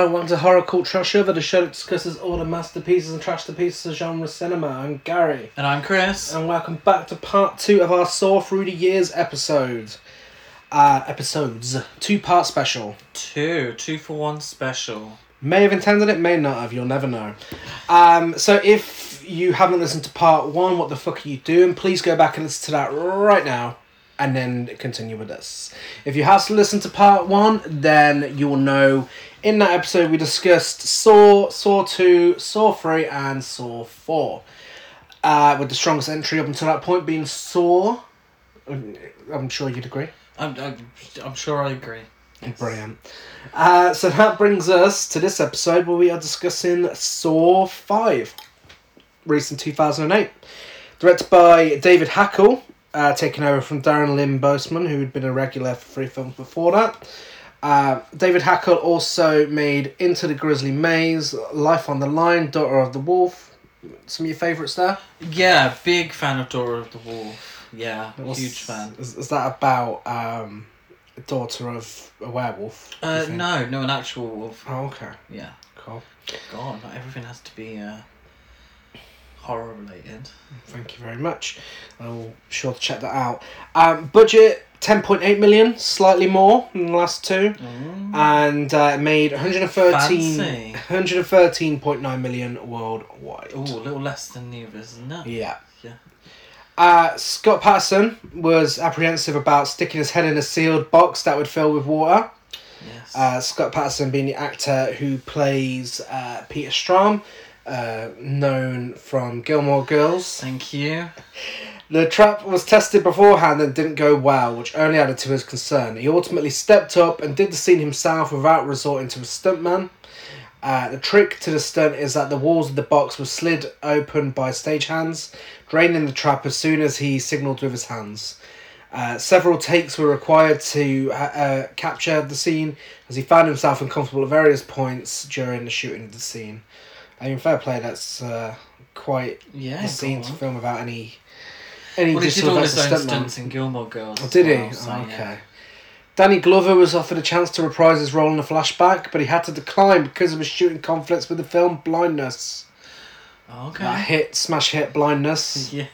Hello and welcome to Horror Cult Trash Over, the show that discusses all the masterpieces and trash the pieces of genre cinema. I'm Gary. And I'm Chris. And welcome back to part two of our Saw Through the Years episode. Uh, episodes. Two part special. Two. Two for one special. May have intended it, may not have, you'll never know. Um, so if you haven't listened to part one, what the fuck are you doing? Please go back and listen to that right now and then continue with this. If you have listened to part one, then you will know in that episode we discussed Saw, Saw 2, Saw 3, and Saw 4. Uh, with the strongest entry up until that point being Saw. I'm sure you'd agree. I'm, I'm, I'm sure I agree. Brilliant. Uh, so that brings us to this episode where we are discussing Saw 5, released in 2008. Directed by David Hackl, uh, taking over from Darren Lynn Bousman, who had been a regular for three films before that. Uh, David Hackl also made Into the Grizzly Maze, Life on the Line, Daughter of the Wolf. Some of your favourites there? Yeah, big fan of Daughter of the Wolf. Yeah, What's- huge fan. Is, is that about um, a daughter of a werewolf? Uh, no, no, an actual wolf. Oh, okay. Yeah. Cool. God, not everything has to be uh, horror related. Thank you very much. I'll be sure to check that out. Um, budget 10.8 million, slightly more than the last two. Mm. And uh, made 113, Fancy. 113.9 million worldwide. Ooh, a little less than isn't it? Yeah. Yeah. Uh, Scott Patterson was apprehensive about sticking his head in a sealed box that would fill with water. Yes. Uh, Scott Patterson being the actor who plays uh, Peter Strahm, uh, known from Gilmore Girls. Thank you. The trap was tested beforehand and didn't go well, which only added to his concern. He ultimately stepped up and did the scene himself without resorting to a stuntman. Uh, the trick to the stunt is that the walls of the box were slid open by stagehands, draining the trap as soon as he signalled with his hands. Uh, several takes were required to uh, uh, capture the scene, as he found himself uncomfortable at various points during the shooting of the scene. I mean, fair play, that's uh, quite Yeah. the scene to film without any any Well, he did all his own stunts in Gilmore Girls. Oh, did he? so, Oh, yeah. okay. Danny Glover was offered a chance to reprise his role in the flashback, but he had to decline because of his shooting conflicts with the film Blindness. Okay. That hit, smash hit Blindness. Yeah.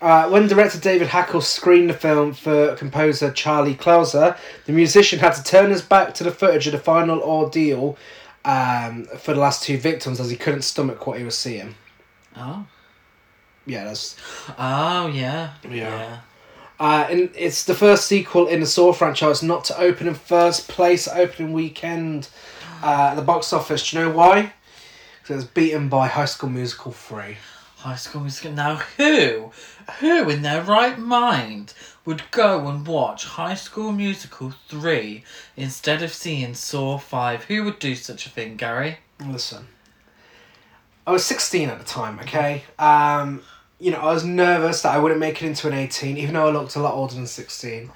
Uh, when director David Hackl screened the film for composer Charlie Clouser, the musician had to turn his back to the footage of the final ordeal um, for the last two victims as he couldn't stomach what he was seeing. oh. Yeah, that's Oh yeah. Yeah. Uh, and it's the first sequel in the Saw franchise not to open in first place opening weekend uh, at the box office. Do you know why? Because it was beaten by High School Musical 3. High School Musical. Now, who, who in their right mind would go and watch High School Musical three instead of seeing Saw five? Who would do such a thing, Gary? Listen, I was 16 at the time, okay? Um, you know, I was nervous that I wouldn't make it into an 18, even though I looked a lot older than 16.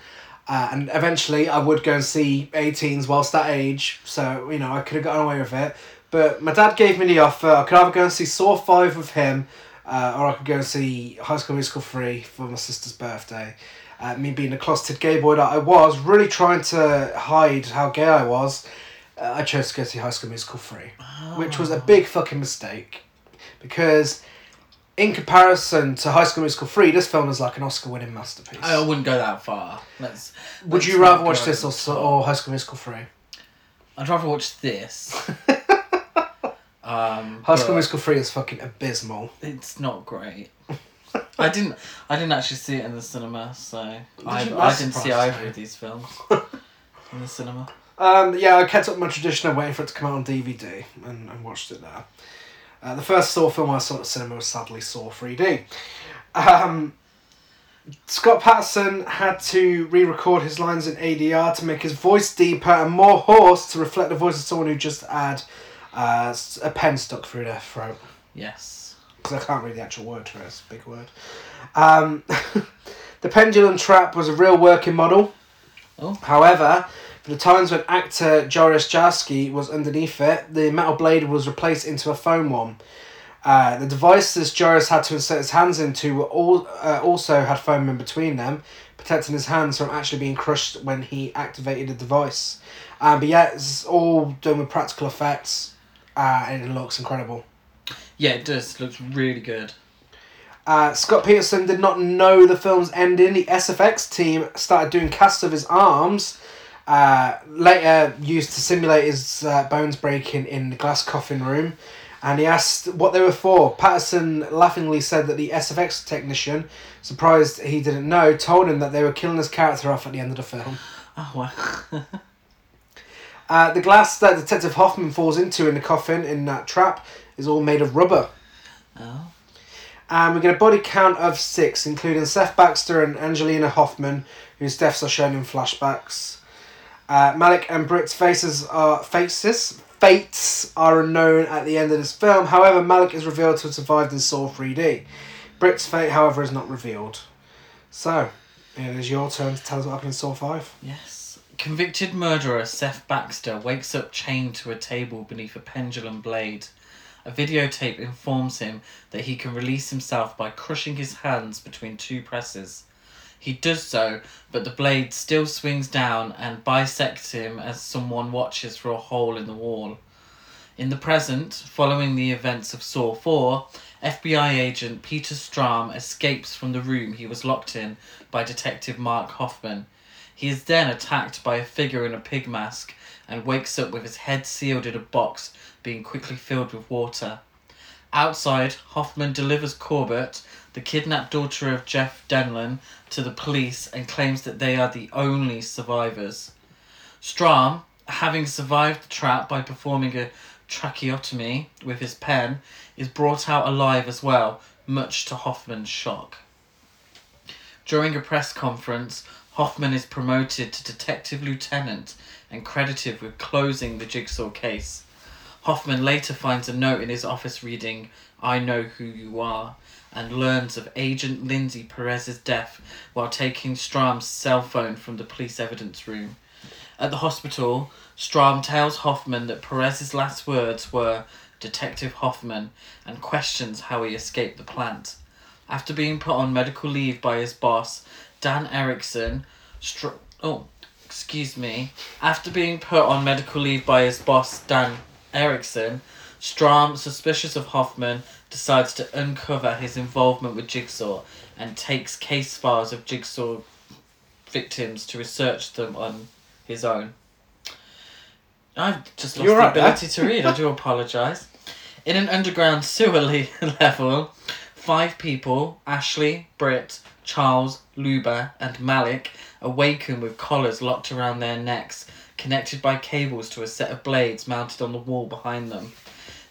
Uh, and eventually I would go and see 18s whilst that age, so, you know, I could have gotten away with it. But my dad gave me the offer. I could either go and see Saw 5 with him, uh, or I could go and see High School Musical 3 for my sister's birthday. Uh, me being the closeted gay boy that I was, really trying to hide how gay I was, uh, I chose to go see High School Musical 3 which was a big fucking mistake because in comparison to High School Musical 3 this film is like an Oscar winning masterpiece. I wouldn't go that far. Let's. Would let's you rather watch this or, or High School Musical 3? I'd rather watch this. um, High School Musical 3 is fucking abysmal. It's not great. I didn't. I didn't actually see it in the cinema, so I. I didn't see either of these films in the cinema. Um, yeah, I kept up my tradition of waiting for it to come out on DVD and, and watched it there. Uh, the first Saw film I saw at the cinema was sadly Saw 3D. Um, Scott Patterson had to re record his lines in ADR to make his voice deeper and more hoarse to reflect the voice of someone who just had uh, a pen stuck through their throat. Yes. Because I can't read the actual word for it, it's a big word. Um, the pendulum trap was a real working model. Oh. However, the times when actor Joris Jarsky was underneath it, the metal blade was replaced into a foam one. Uh, the devices Joris had to insert his hands into were all uh, also had foam in between them, protecting his hands from actually being crushed when he activated the device. Um, but yeah, it's all done with practical effects, uh, and it looks incredible. Yeah, it does. Looks really good. Uh, Scott Patterson did not know the film's ending. The SFX team started doing casts of his arms, uh, later used to simulate his uh, bones breaking in the glass coffin room. And he asked what they were for. Patterson laughingly said that the SFX technician, surprised he didn't know, told him that they were killing his character off at the end of the film. Oh wow. Uh, the glass that Detective Hoffman falls into in the coffin in that trap is all made of rubber. oh. And we get a body count of six, including Seth Baxter and Angelina Hoffman, whose deaths are shown in flashbacks. Uh, Malik and Britt's faces are faces fates are unknown at the end of this film. However, Malik is revealed to have survived in Saw 3D. Britt's fate, however, is not revealed. So, it is your turn to tell us what happened in Saw 5. Yes. Convicted murderer Seth Baxter wakes up chained to a table beneath a pendulum blade. A videotape informs him that he can release himself by crushing his hands between two presses. He does so, but the blade still swings down and bisects him as someone watches through a hole in the wall. In the present, following the events of Saw 4, FBI agent Peter Strahm escapes from the room he was locked in by Detective Mark Hoffman. He is then attacked by a figure in a pig mask and wakes up with his head sealed in a box being quickly filled with water. Outside, Hoffman delivers Corbett, the kidnapped daughter of Jeff Denlon, to the police and claims that they are the only survivors. Strahm, having survived the trap by performing a tracheotomy with his pen, is brought out alive as well, much to Hoffman's shock. During a press conference, Hoffman is promoted to detective lieutenant and credited with closing the jigsaw case. Hoffman later finds a note in his office reading, I know who you are, and learns of Agent Lindsay Perez's death while taking Strahm's cell phone from the police evidence room. At the hospital, Strahm tells Hoffman that Perez's last words were Detective Hoffman and questions how he escaped the plant. After being put on medical leave by his boss, Dan Erickson, Str- oh, excuse me. After being put on medical leave by his boss, Dan Erickson, Strahm, suspicious of Hoffman, decides to uncover his involvement with Jigsaw and takes case files of Jigsaw victims to research them on his own. I've just lost You're the right ability to read. I do apologise. In an underground sewer le- level, five people Ashley, Britt, Charles, Luba, and Malik awaken with collars locked around their necks, connected by cables to a set of blades mounted on the wall behind them.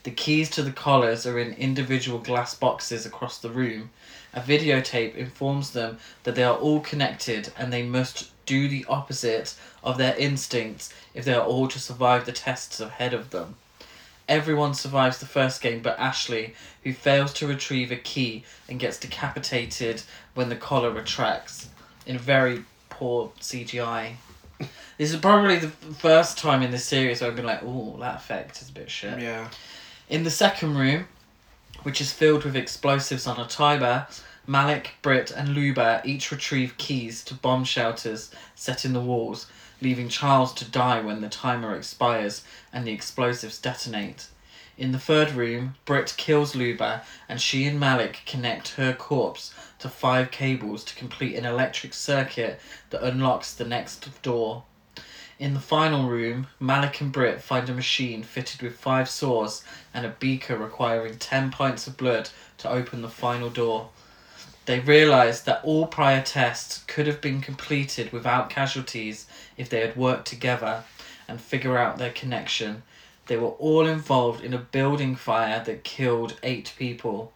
The keys to the collars are in individual glass boxes across the room. A videotape informs them that they are all connected and they must do the opposite of their instincts if they are all to survive the tests ahead of them. Everyone survives the first game but Ashley, who fails to retrieve a key and gets decapitated when the collar retracts in very poor CGI. This is probably the first time in this series where I've been like, oh, that effect is a bit shit. Yeah. In the second room, which is filled with explosives on a timer, Malik, Britt, and Luba each retrieve keys to bomb shelters set in the walls, leaving Charles to die when the timer expires and the explosives detonate. In the third room, Britt kills Luba, and she and Malik connect her corpse to five cables to complete an electric circuit that unlocks the next door. In the final room, Malik and Britt find a machine fitted with five saws and a beaker requiring 10 pints of blood to open the final door. They realise that all prior tests could have been completed without casualties if they had worked together and figure out their connection. They were all involved in a building fire that killed eight people.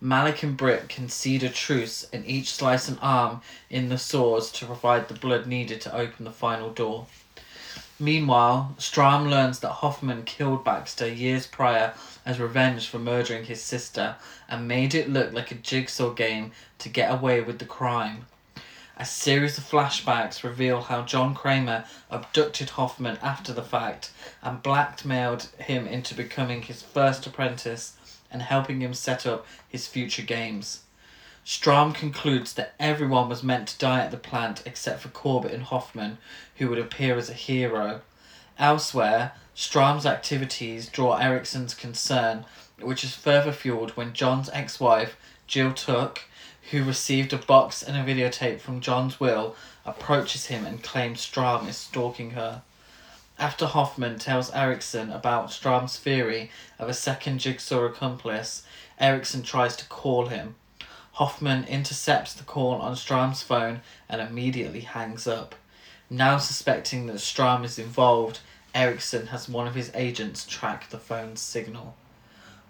Malik and Britt concede a truce and each slice an arm in the saws to provide the blood needed to open the final door. Meanwhile, Stram learns that Hoffman killed Baxter years prior as revenge for murdering his sister and made it look like a jigsaw game to get away with the crime. A series of flashbacks reveal how John Kramer abducted Hoffman after the fact and blackmailed him into becoming his first apprentice and helping him set up his future games. Strahm concludes that everyone was meant to die at the plant except for Corbett and Hoffman, who would appear as a hero. Elsewhere, Strahm's activities draw Erickson's concern, which is further fueled when John's ex wife, Jill Tuck, who received a box and a videotape from John's will, approaches him and claims Strahm is stalking her. After Hoffman tells Erickson about Strahm's theory of a second jigsaw accomplice, Erickson tries to call him. Hoffman intercepts the call on Strahm's phone and immediately hangs up. Now suspecting that Strahm is involved, Erickson has one of his agents track the phone's signal.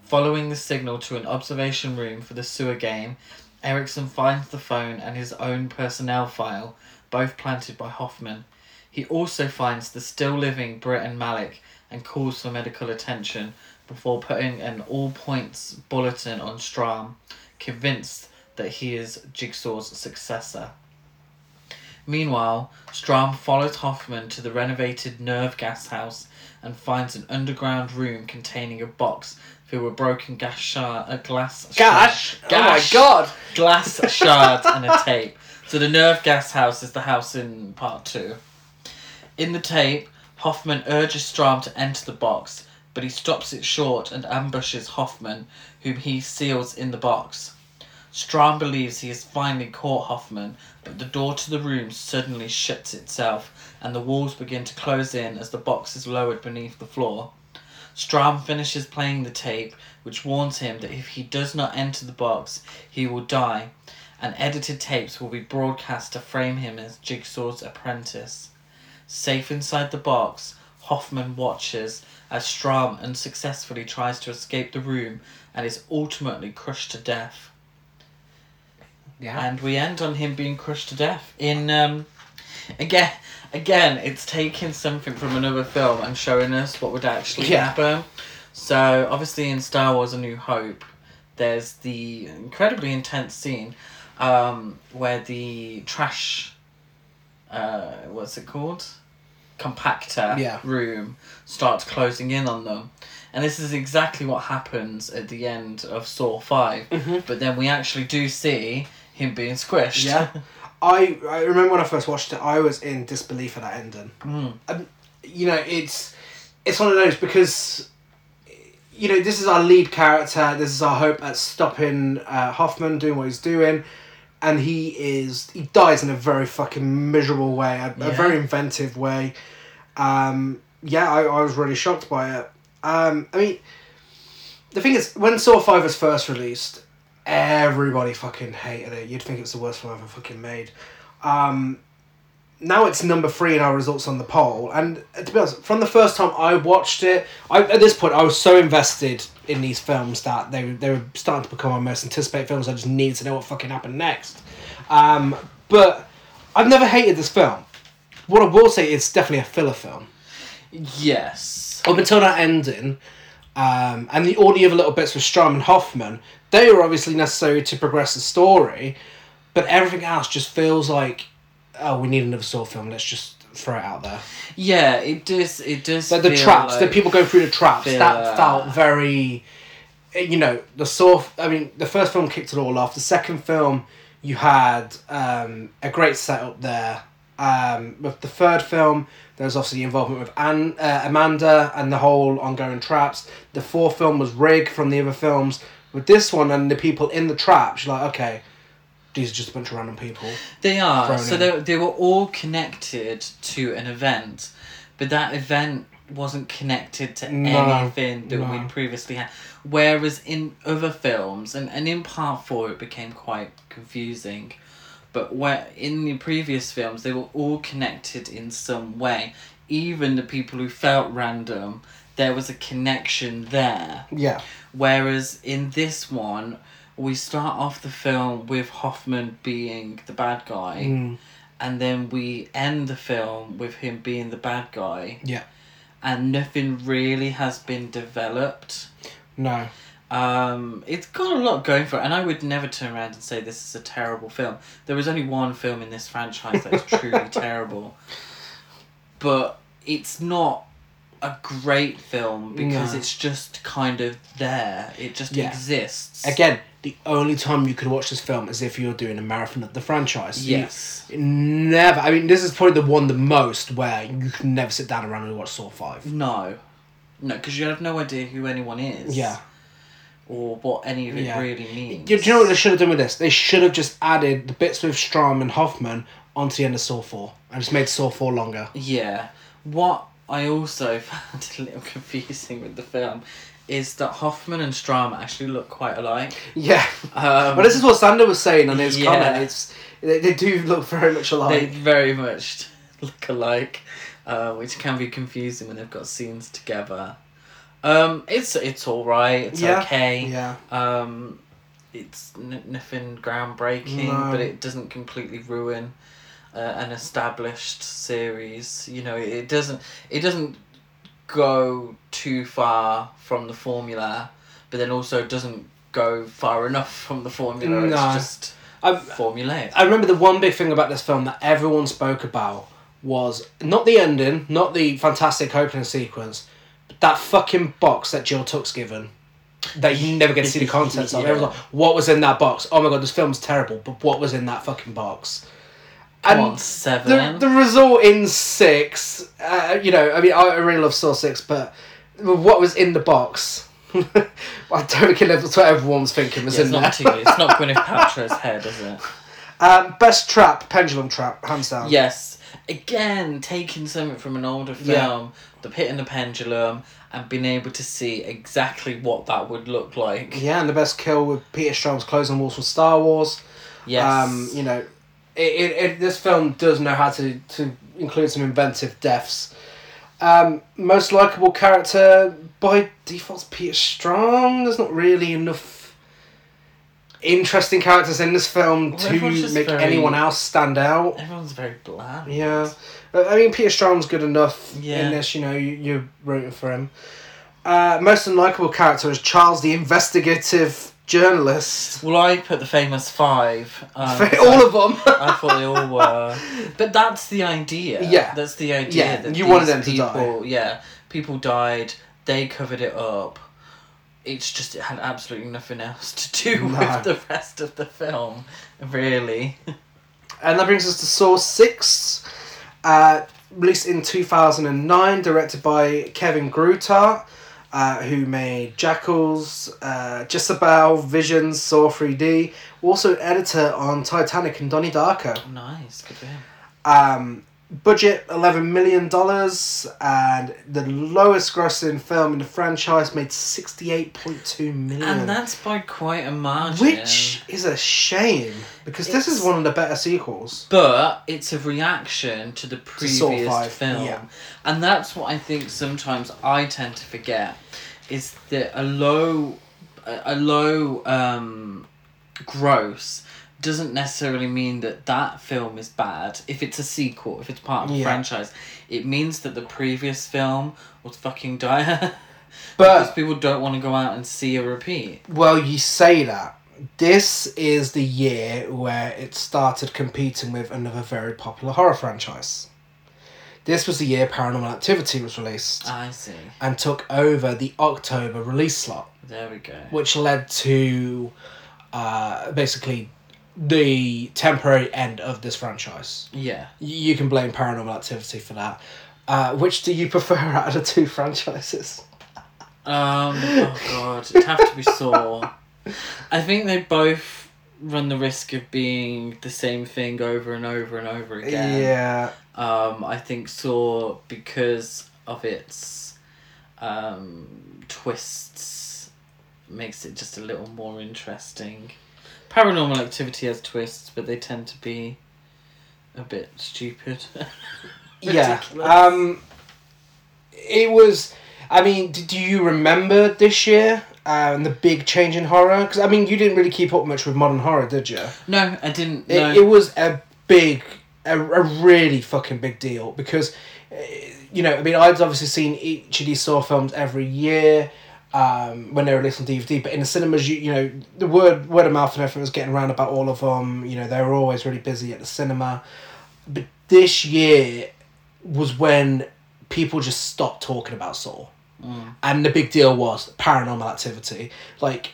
Following the signal to an observation room for the sewer game, Erickson finds the phone and his own personnel file, both planted by Hoffman. He also finds the still living Britt and Malik and calls for medical attention before putting an all points bulletin on Strahm, convinced that he is Jigsaw's successor. Meanwhile, Strahm follows Hoffman to the renovated Nerve gas house and finds an underground room containing a box filled with broken gas shard, a glass Gash! shard, Oh my god! glass shards and a tape. So the Nerve gas house is the house in part two. In the tape, Hoffman urges Strahm to enter the box, but he stops it short and ambushes Hoffman, whom he seals in the box. Strahm believes he has finally caught Hoffman, but the door to the room suddenly shuts itself, and the walls begin to close in as the box is lowered beneath the floor. Strahm finishes playing the tape, which warns him that if he does not enter the box, he will die, and edited tapes will be broadcast to frame him as Jigsaw's apprentice. Safe inside the box, Hoffman watches as Strahm unsuccessfully tries to escape the room and is ultimately crushed to death. Yeah. And we end on him being crushed to death. In um, again, again, it's taking something from another film and showing us what would actually Yeah. happen. So obviously, in Star Wars: A New Hope, there's the incredibly intense scene um, where the trash, uh, what's it called, compactor Yeah. room starts closing in on them. And this is exactly what happens at the end of Saw 5. Mhm. But then we actually do see him being squished. Yeah. I, I remember when I first watched it, I was in disbelief at that ending. Mm. You know, it's it's one of those because you know this is our lead character. This is our hope at stopping uh, Hoffman doing what he's doing, and he is he dies in a very fucking miserable way, a, a very inventive way. Um, yeah, I, I was really shocked by it. Um, I mean, the thing is, when Saw Five was first released, everybody fucking hated it. You'd think it was the worst film ever fucking made. Um, now it's number three in our results on the poll, and uh, to be honest, from the first time I watched it, I at this point I was so invested in these films that they they were starting to become my most anticipated films. I just needed to know what fucking happened next. Um, but I've never hated this film. What I will say, it's definitely a filler film Yes. up until that ending, um, and the all the other little bits with Strahm and Hoffman, they were obviously necessary to progress the story, but everything else just feels like, oh, we need another Saw film. Let's just throw it out there. Yeah, it does. It does. Like the traps, the people going through the traps, that felt very, you know, the Saw. I mean, the first film kicked it all off. The second film, you had um, a great setup there. Um, with the third film, there was obviously the involvement with Anne, uh, Amanda and the whole ongoing traps. The fourth film was Rig from the other films. With this one and the people in the traps, you're like, okay, these are just a bunch of random people. They are. So in. they, they were all connected to an event, but that event wasn't connected to No, anything that no. we'd previously had. Whereas in other films, and, and in part four, it became quite confusing. But where in the previous films, they were all connected in some way. Even the people who felt random, there was a connection there. Yeah. Whereas in this one, we start off the film with Hoffman being the bad guy, Mm, and then we end the film with him being the bad guy, yeah. and nothing really has been developed. No. Um, it's got a lot going for it, and I would never turn around and say this is a terrible film. There was only one film in this franchise that is truly terrible, but it's not a great film because No. it's just kind of there. It just Yeah. exists. Again, the only time you could watch this film is if you're doing a marathon of the franchise. You- Yes. never. I mean, this is probably the one the most where you can never sit down around and watch Saw Five. No. No, because you have no idea who anyone is. Yeah. Or what any of it Yeah. really means. You, do you know what they should have done with this? They should have just added the bits with Strahm and Hoffman onto the end of Saw Four and just made Saw Four longer. Yeah. What I also found it a little confusing with the film is that Hoffman and Strahm actually look quite alike. Yeah. Um, But this is what Sander was saying on his Yeah. comment. It's they, they do look very much alike. they very much look alike, uh, which can be confusing when they've got scenes together. Um, it's it's all right. It's Yeah. okay. Yeah. Um, it's n- nothing groundbreaking, No. but it doesn't completely ruin uh, an established series. You know, it, it doesn't it doesn't go too far from the formula, but then also doesn't go far enough from the formula. No. It's just I, formulaic. I remember the one big thing about this film that everyone spoke about was not the ending, not the fantastic opening sequence, but that fucking box that Jill Tuck's given. That you never get to see the contents of. Everyone's like, what was in that box? Oh my god, this film's terrible, but what was in that fucking box? And on, seven. the, the result in six, uh, you know, I mean, I really love Saw 6, but what was in the box? I don't think that's what everyone's thinking was Yeah, it's in not there. too, it's not Gwyneth Paltrow's head, is it? Um, best trap, pendulum trap, hands down. Yes. Again, taking something from an older Yeah. film, the pit and the pendulum, and being able to see exactly what that would look like. Yeah, and the best kill with Peter Strahm's clothes on walls from Star Wars. Yes. Um, you know, it, it, it, this film does know how to, to include some inventive deaths. Um, most likable character by default's Peter Strong. There's not really enough interesting characters in this film Well, to make very- anyone else stand out. Everyone's very bland. Yeah, Uh, I mean Peter Strong's good enough Yeah. in this. You know, you, you're rooting for him. Uh, most unlikable character is Charles, the investigative journalist. Well, I put the famous five. Um, All of them. I thought they all were, but that's the idea. Yeah. that's the idea. Yeah, that you wanted them to die. people, Yeah, people died. They covered it up. It's just it had absolutely nothing else to do No. with the rest of the film, really. And that brings us to Saw 6, uh, released in 2009, directed by Kevin Greutert, uh, who made Jackals, uh, Jezebel, Visions, Saw 3D, also editor on Titanic and Donnie Darko. nice, good for him. Um, budget $11 million, and the lowest grossing film in the franchise made 68.2 million. And that's by quite a margin. which is a shame, because this is one of the better sequels. But it's a reaction to the previous five, film. yeah. And that's what I think sometimes I tend to forget is that a low a low um gross doesn't necessarily mean that that film is bad if it's a sequel if it's part of a Yeah. franchise it means that the previous film was fucking dire because But people don't want to go out and see a repeat Well, you say that. This is the year where it started competing with another very popular horror franchise. This was the year Paranormal Activity was released i see and took over the October release slot, there we go which led to uh, basically the temporary end of this franchise. yeah You can blame Paranormal Activity for that. Uh, which do you prefer out of the two franchises? Um. Oh god, it'd have to be Saw. I think they both run the risk of being the same thing over and over and over again. Yeah. Um. I think Saw because of its um twists makes it just a little more interesting. Paranormal Activity has twists, but they tend to be a bit stupid. Yeah. Um, it was. I mean, do you remember this year uh, and the big change in horror? Because I mean, you didn't really keep up much with modern horror, did you? no, I didn't. It, No. it was a big, a, a really fucking big deal because, uh, you know, I mean, I'd obviously seen each of these Saw films every year. Um, when they were released on DVD, but in the cinemas, you you know, the word word of mouth and everything was getting around about all of them. You know, they were always really busy at the cinema, but this year was when people just stopped talking about Saw. And the big deal was Paranormal Activity. Like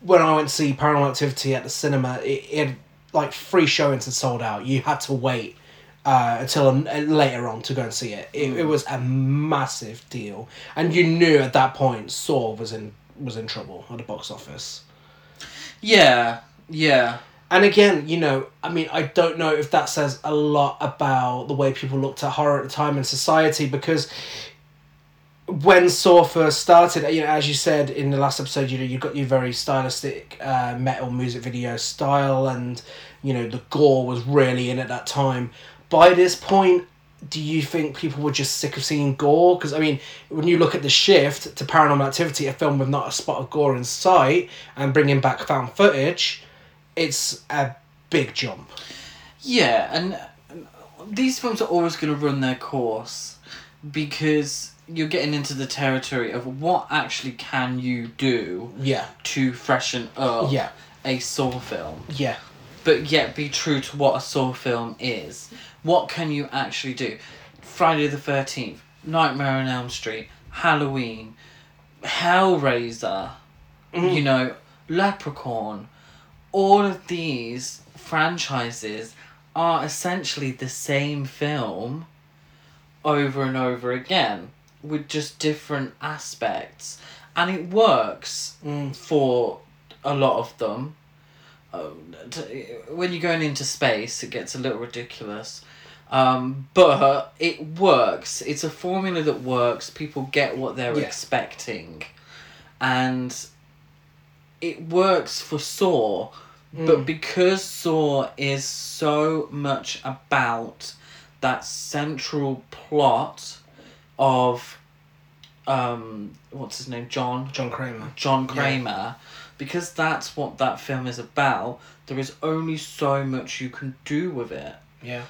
when I went to see Paranormal Activity at the cinema, it, it like three showings had sold out. You had to wait uh, until um, later on to go and see it. It, it was a massive deal, and you knew at that point Saw was in was in trouble at the box office. Yeah, yeah. And again, you know, I mean, I don't know if that says a lot about the way people looked at horror at the time in society because when Saw first started, you know, as you said in the last episode, you know, you got your very stylistic uh, metal music video style, and you know, the gore was really in at that time. By this point, do you think people were just sick of seeing gore? Because I mean, when you look at the shift to Paranormal Activity, a film with not a spot of gore in sight, and bringing back found footage, it's a big jump. Yeah, and these films are always going to run their course because you're getting into the territory of what actually can you do Yeah, to freshen up yeah, a Saw film, yeah, but yet be true to what a Saw film is. What can you actually do? Friday the 13th, Nightmare on Elm Street, Halloween, Hellraiser, Mm-hmm. you know, Leprechaun, all of these franchises are essentially the same film over and over again with just different aspects. And it works Mm. for a lot of them. Um, t- when you're going into space, it gets a little ridiculous. Um, but it works. It's a formula that works. People get what they're Yeah. expecting. And it works for Saw. Mm. But because Saw is so much about that central plot of um what's his name John John Kramer. John Yeah. Kramer because that's what that film is about there is only so much you can do with it Yeah,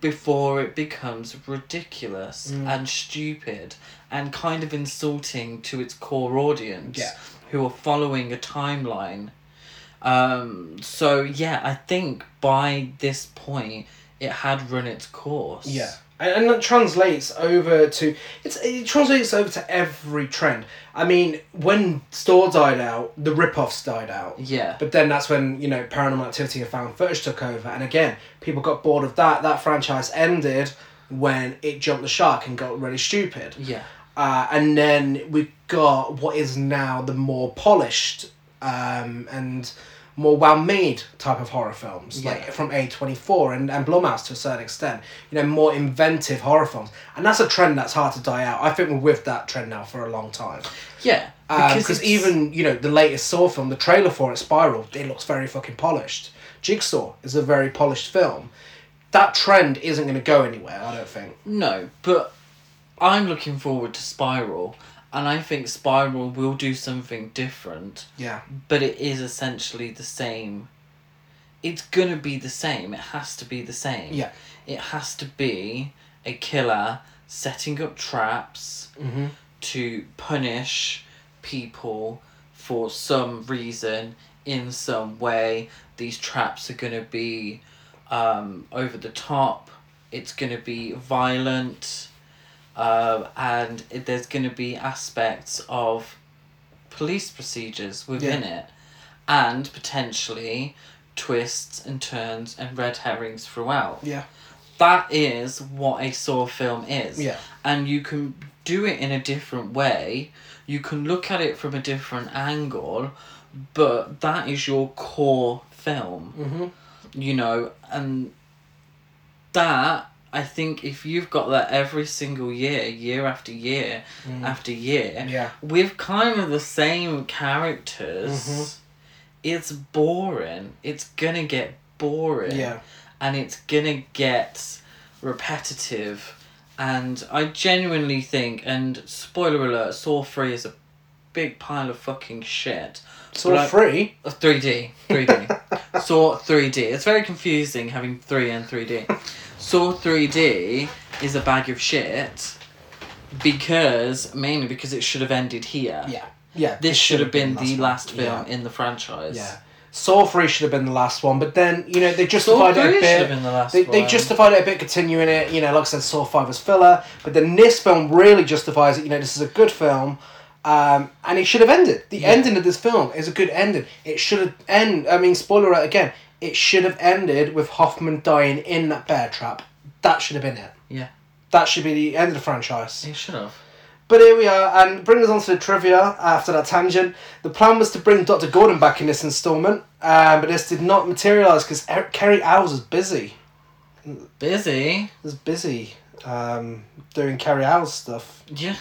before it becomes ridiculous Mm. and stupid and kind of insulting to its core audience Yeah. who are following a timeline. Um, so yeah, I think by this point it had run its course. yeah, and, that translates over to it's it translates over to every trend. I mean, when Store died out, the rip-offs died out. Yeah. But then that's when, you know, Paranormal Activity and Found Footage took over. And again, people got bored of that. That franchise ended when it jumped the shark and got really stupid. Yeah. Uh, and then we got what is now the more polished um, and more well made type of horror films, Yeah. like from A24 and, and Blumhouse to a certain extent. You know, more inventive horror films. And that's a trend that's hard to die out. I think we're with that trend now for a long time. Yeah. Um, because it's- even, you know, the latest Saw film, the trailer for it, Spiral, it looks very fucking polished. Jigsaw is a very polished film. That trend isn't going to go anywhere, I don't think. No, but I'm looking forward to Spiral and I think Spiral will do something different. Yeah. but it is essentially the same. It's gonna be the same. It has to be the same. Yeah. It has to be a killer setting up traps Mm-hmm. to punish people for some reason in some way. These traps are gonna be um, over the top. It's gonna be violent, uh, and it, there's gonna be aspects of police procedures within it, and potentially twists and turns and red herrings throughout. Yeah. That is what a Saw film is. Yeah. And you can do it in a different way. You can look at it from a different angle, but that is your core film Mm-hmm. you know, and that I think if you've got that every single year, year after year after year, Mm. Yeah. with kind of the same characters, Mhm. it's boring. It's gonna get boring. Yeah. And it's gonna get repetitive. And I genuinely think, and spoiler alert, Saw 3 is a big pile of fucking shit. Saw I- free. uh, 3D. 3D. Saw 3D. It's very confusing having 3 and 3D. Saw 3D is a bag of shit because, mainly because it should have ended here. Yeah. Yeah. This should have been the last one. film Yeah. in the franchise. Yeah. Saw three should have been the last one, but then you know they justified it 3 a should bit. have been the last They, they justified it a bit, continuing it. You know, like I said, Saw Five was filler, but then this film really justifies it. You know, this is a good film, um, and it should have ended. The Yeah. ending of this film is a good ending. It should have end. I mean, spoiler alert again. It should have ended with Hoffman dying in that bear trap. That should have been it. Yeah. That should be the end of the franchise. He should have. But here we are, and bring us on to the trivia after that tangent. The plan was to bring Dr. Gordon back in this instalment, um, but this did not materialise because Cary Elwes was busy. Busy. Was busy um, doing Cary Elwes stuff. Yeah.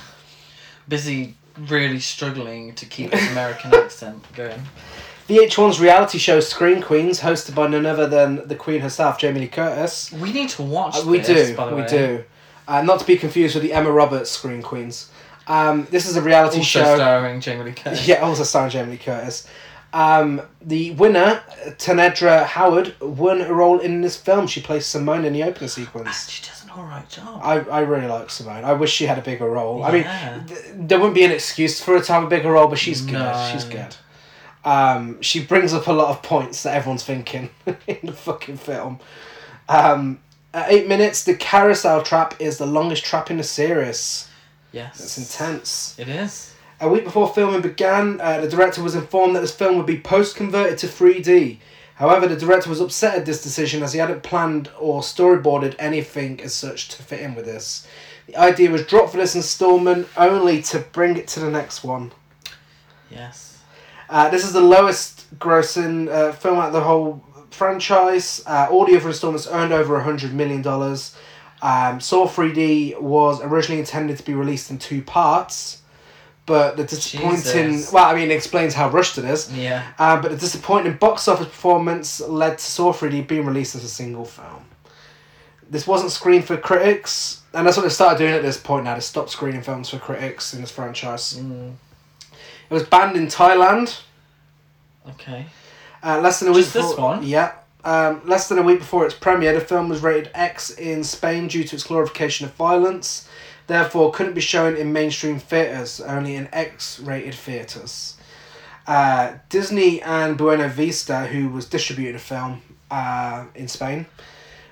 Busy really struggling to keep his American accent going. VH1's reality show Scream Queens, hosted by none other than the Queen herself, Jamie Lee Curtis. We need to watch Uh, we this, do, by the we way. do. Uh, not to be confused with the Emma Roberts Scream Queens. Um, this is a reality Also show. starring Jamie Lee Curtis. Yeah, also starring Jamie Lee Curtis. Um, the winner, Tanedra Howard, won a role in this film. She plays Simone in the opening And sequence. An alright job. I, I really like Simone. I wish she had a bigger role. I mean, th- there wouldn't be an excuse for her to have a bigger role, but she's good. She's good. Um, she brings up a lot of points that everyone's thinking in the fucking film. Um, at eight minutes, the carousel trap is the longest trap in the series. yes. It's intense. It is. A week before filming began, uh, the director was informed that this film would be post converted to 3D. However, the director was upset at this decision as he hadn't planned or storyboarded anything as such to fit in with this. The idea was dropped for this installment only to bring it to the next one. Yes. Uh, this is the lowest grossing uh, film out of the whole franchise. Uh, the other installments earned over $100 million. Um, Saw 3D was originally intended to be released in two parts, but the disappointing. Jesus. Well, I mean, it explains how rushed it is. Yeah. Uh, but the disappointing box office performance led to Saw 3D being released as a single film. This wasn't screened for critics, and that's what they started doing at this point now. They stopped screening films for critics in this franchise. Mm, It was banned in Thailand. okay. Uh, less than a Just week. this one? Yeah. Um, less than a week before its premiere, the film was rated X in Spain due to its glorification of violence. Therefore, couldn't be shown in mainstream theaters, only in X-rated theaters. Uh, Disney and Buena Vista, who was distributing the film uh, in Spain,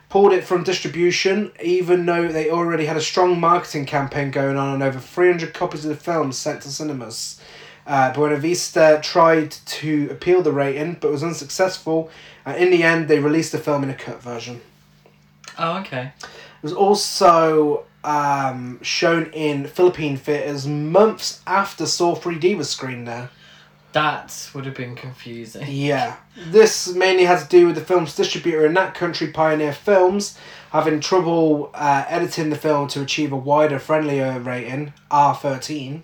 pulled it from distribution, even though they already had a strong marketing campaign going on and over 300 copies of the film sent to cinemas. Uh, Buena Vista tried to appeal the rating, but was unsuccessful, and in the end, they released the film in a cut version. Oh, okay. It was also um, shown in Philippine theatres months after Saw 3D was screened there. That would have been confusing. Yeah. This mainly had to do with the film's distributor in that country, Pioneer Films, having trouble uh, editing the film to achieve a wider, friendlier rating, R13,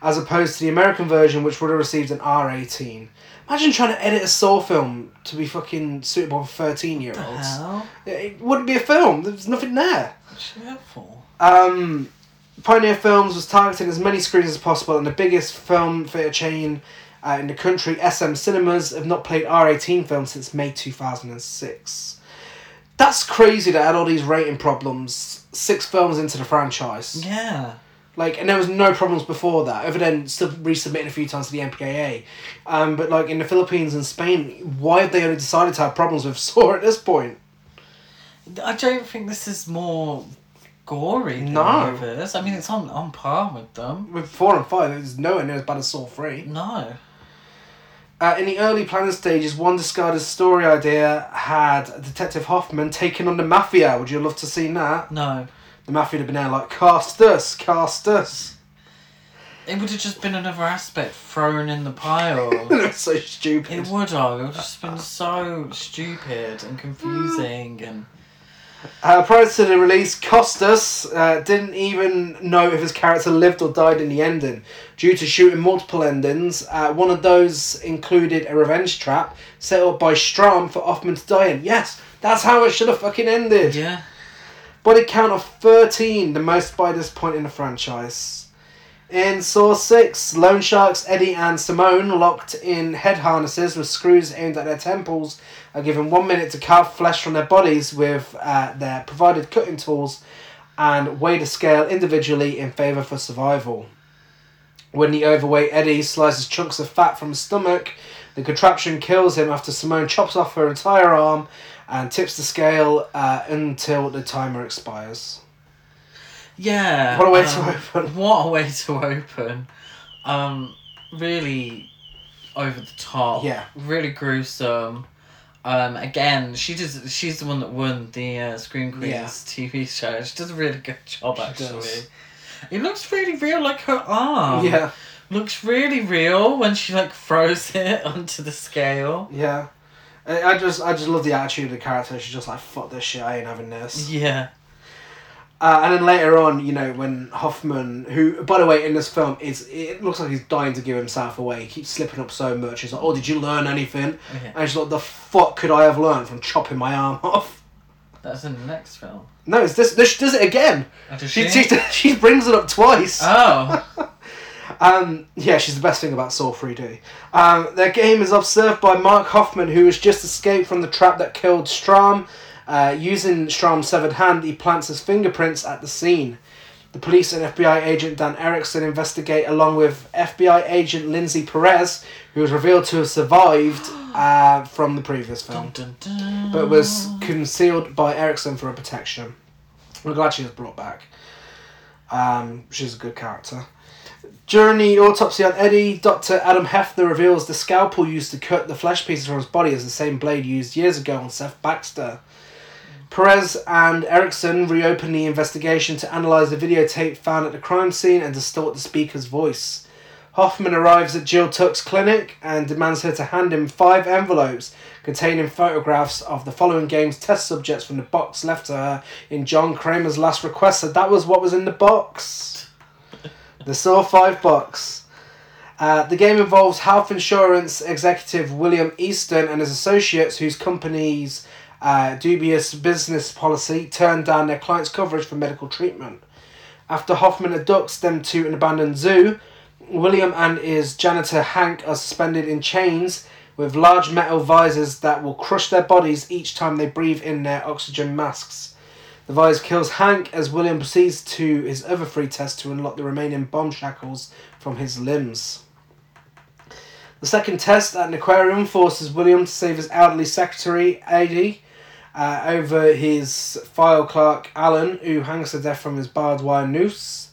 as opposed to the American version, which would have received an R18. Imagine trying to edit a Saw film to be fucking suitable for 13 year olds. It wouldn't be a film, there's nothing there. For? Um, Pioneer Films was targeting as many screens as possible, and the biggest film theatre chain uh, in the country, SM Cinemas, have not played R18 films since May 2006. That's crazy that had all these rating problems six films into the franchise. Yeah. Like, and there was no problems before that, other than still resubmitting a few times to the MPAA. Um, but like in the Philippines and Spain, why have they only decided to have problems with Saw at this point? I don't think this is more gory than No. I mean, it's on, on par with them. With four and five, it's nowhere near as bad as Saw 3. No. Uh, in the early planning stages, one discarded story idea had Detective Hoffman taking on the mafia. Would you love to see that? No. The mafia would have been there like, cast us, cast us. It would have just been another aspect thrown in the pile. It's so stupid. it would have. It would have just been so stupid and confusing and. Uh, prior to the release, Costas uh, didn't even know if his character lived or died in the ending. Due to shooting multiple endings, uh, one of those included a revenge trap set up by Strahm for Hoffman to die in. Yes, that's how it should have fucking ended. Yeah. Body count of 13, the most by this point in the franchise. In Saw 6, Lone Sharks Eddie and Simone, locked in head harnesses with screws aimed at their temples, are given one minute to carve flesh from their bodies with uh, their provided cutting tools and weigh the scale individually in favour for survival. When the overweight Eddie slices chunks of fat from his stomach, the contraption kills him after Simone chops off her entire arm and tips the scale uh, until the timer expires. Yeah. What a way um, to open. What a way to open. Um, really over the top. Yeah. Really gruesome. Um, again, she does. She's the one that won the uh, Scream Queens Yeah. TV show. She does a really good job, She actually. does. It looks really real, like her arm. Yeah, Looks really real when she like throws it onto the scale. yeah. I, I just, I just love the attitude of the character. She's just like, "Fuck this shit. I ain't having this." Yeah. Uh, and then later on, you know, when Hoffman, who, by the way, in this film, is it looks like he's dying to give himself away. He keeps slipping up so much. He's like, "Oh, did you learn anything?" Okay. And she's like, "The fuck could I have learned from chopping my arm off?" That's in the next film. No, it's this. this she does it again. Oh, does She, she? she, she brings it up twice. Oh. Um, yeah, she's the best thing about Saw 3D. Um, their game is observed by Mark Hoffman, who has just escaped from the trap that killed Strahm. Uh, using Strahm's severed hand, he plants his fingerprints at the scene. The police and FBI agent Dan Erickson investigate along with FBI agent Lindsay Perez, who was revealed to have survived uh, from the previous film, dun, dun, dun. but was concealed by Erickson for a protection. We're glad she was brought back. Um, she's a good character. During the autopsy on Eddie, Dr. Adam Hefner reveals the scalpel used to cut the flesh pieces from his body is the same blade used years ago on Seth Baxter. Perez and Erickson reopen the investigation to analyse the videotape found at the crime scene and distort the speaker's voice. Hoffman arrives at Jill Tuck's clinic and demands her to hand him five envelopes containing photographs of the following game's test subjects from the box left to her in John Kramer's last request. So that was what was in the box. The Saw 5 box. Uh, the game involves health insurance executive William Easton and his associates, whose company's uh, dubious business policy turned down their clients' coverage for medical treatment. After Hoffman abducts them to an abandoned zoo, William and his janitor Hank are suspended in chains with large metal visors that will crush their bodies each time they breathe in their oxygen masks. The visor kills Hank as William proceeds to his other three tests to unlock the remaining bomb shackles from his limbs. The second test at an aquarium forces William to save his elderly secretary, Eddie, uh, over his file clerk, Alan, who hangs to death from his barbed wire noose.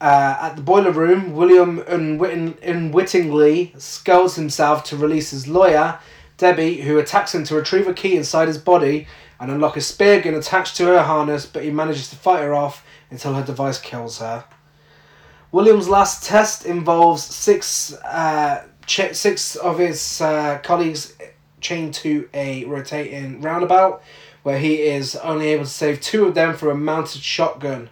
Uh, at the boiler room, William unwitting, unwittingly skulls himself to release his lawyer, Debbie, who attacks him to retrieve a key inside his body and unlock a spear gun attached to her harness, but he manages to fight her off until her device kills her. William's last test involves six uh, ch- six of his uh, colleagues chained to a rotating roundabout, where he is only able to save two of them from a mounted shotgun.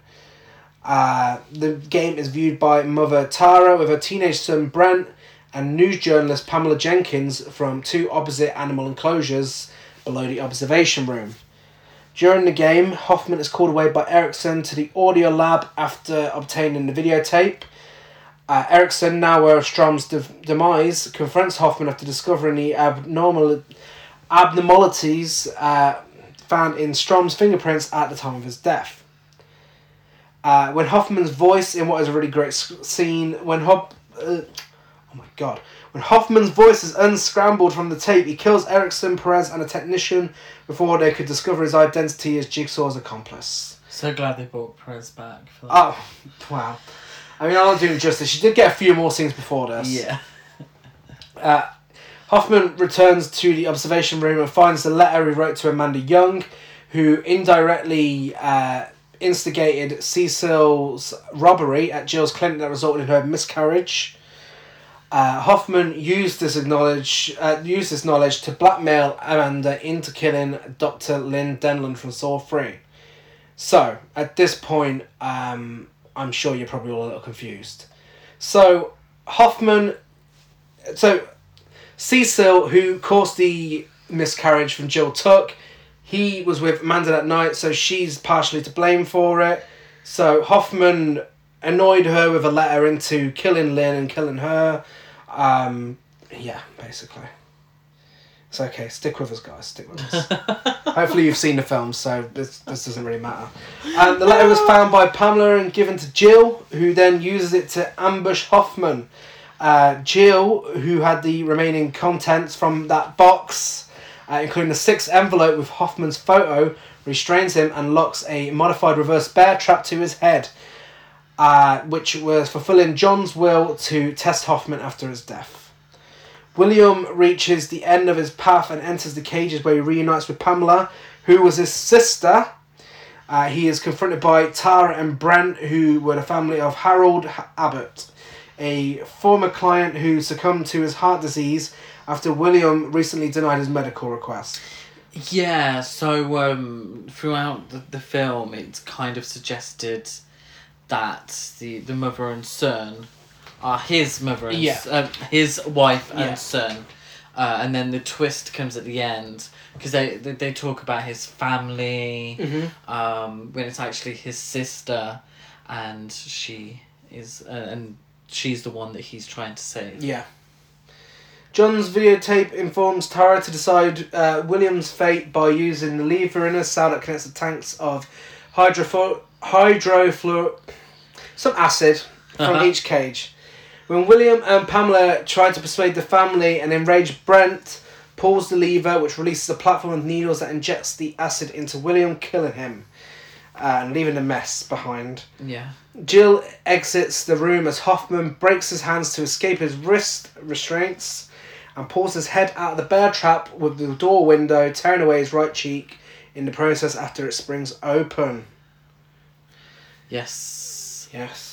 Uh, the game is viewed by mother Tara with her teenage son Brent and news journalist Pamela Jenkins from two opposite animal enclosures below the observation room. During the game, Hoffman is called away by Erickson to the audio lab after obtaining the videotape. Uh, Erickson, now aware of Strahm's de- demise, confronts Hoffman after discovering the abnormal abnormalities uh, found in Strahm's fingerprints at the time of his death. Uh, when Hoffman's voice in what is a really great scene, when Hop, uh, oh my god, when Hoffman's voice is unscrambled from the tape, he kills Erickson, Perez, and a technician before they could discover his identity as Jigsaw's accomplice. So glad they brought Perez back for that. Oh, wow. I mean, I'll do doing justice. She did get a few more scenes before this. yeah. Uh, Hoffman returns to the observation room and finds the letter he wrote to Amanda Young, who indirectly uh, instigated Cecil's robbery at Jill's clinic that resulted in her miscarriage. Uh, Hoffman used this acknowledge uh, used this knowledge to blackmail Amanda into killing Dr. Lynn Denlon from Saw 3. So, at this point, um, I'm sure you're probably all a little confused. So, Hoffman. So, Cecil, who caused the miscarriage from Jill Tuck, he was with Amanda that night, so she's partially to blame for it. So, Hoffman annoyed her with a letter into killing Lynn and killing her. Um, yeah, basically. It's okay. Stick with us, guys. Stick with us. Hopefully, you've seen the film, so this, this doesn't really matter. Um, the letter was found by Pamela and given to Jill, who then uses it to ambush Hoffman. Uh, Jill, who had the remaining contents from that box, uh, including the sixth envelope with Hoffman's photo, restrains him and locks a modified reverse bear trap to his head, uh, which was fulfilling John's will to test Hoffman after his death. William reaches the end of his path and enters the cages where he reunites with Pamela, who was his sister. Uh, he is confronted by Tara and Brent, who were the family of Harold Abbott, a former client who succumbed to his heart disease after William recently denied his medical request. Yeah, so um, throughout the, the film, it's kind of suggested that the, the mother and son are his mother and Yeah. s- uh, his wife and Yeah. son. Uh, and then the twist comes at the end because they, they they talk about his family um, when it's actually his sister and she is uh, and she's the one that he's trying to save. Yeah. John's videotape informs Tara to decide uh, William's fate by using the lever in a cell that connects the tanks of hydroflu- hydrofluor... some acid from Uh-huh. each cage. When William and Pamela try to persuade the family, an enraged Brent pulls the lever, which releases a platform of needles that injects the acid into William, killing him uh, and leaving a mess behind. Yeah. Jill exits the room as Hoffman breaks his hands to escape his wrist restraints and pulls his head out of the bear trap with the door window, tearing away his right cheek in the process after it springs open. Yes. Yes.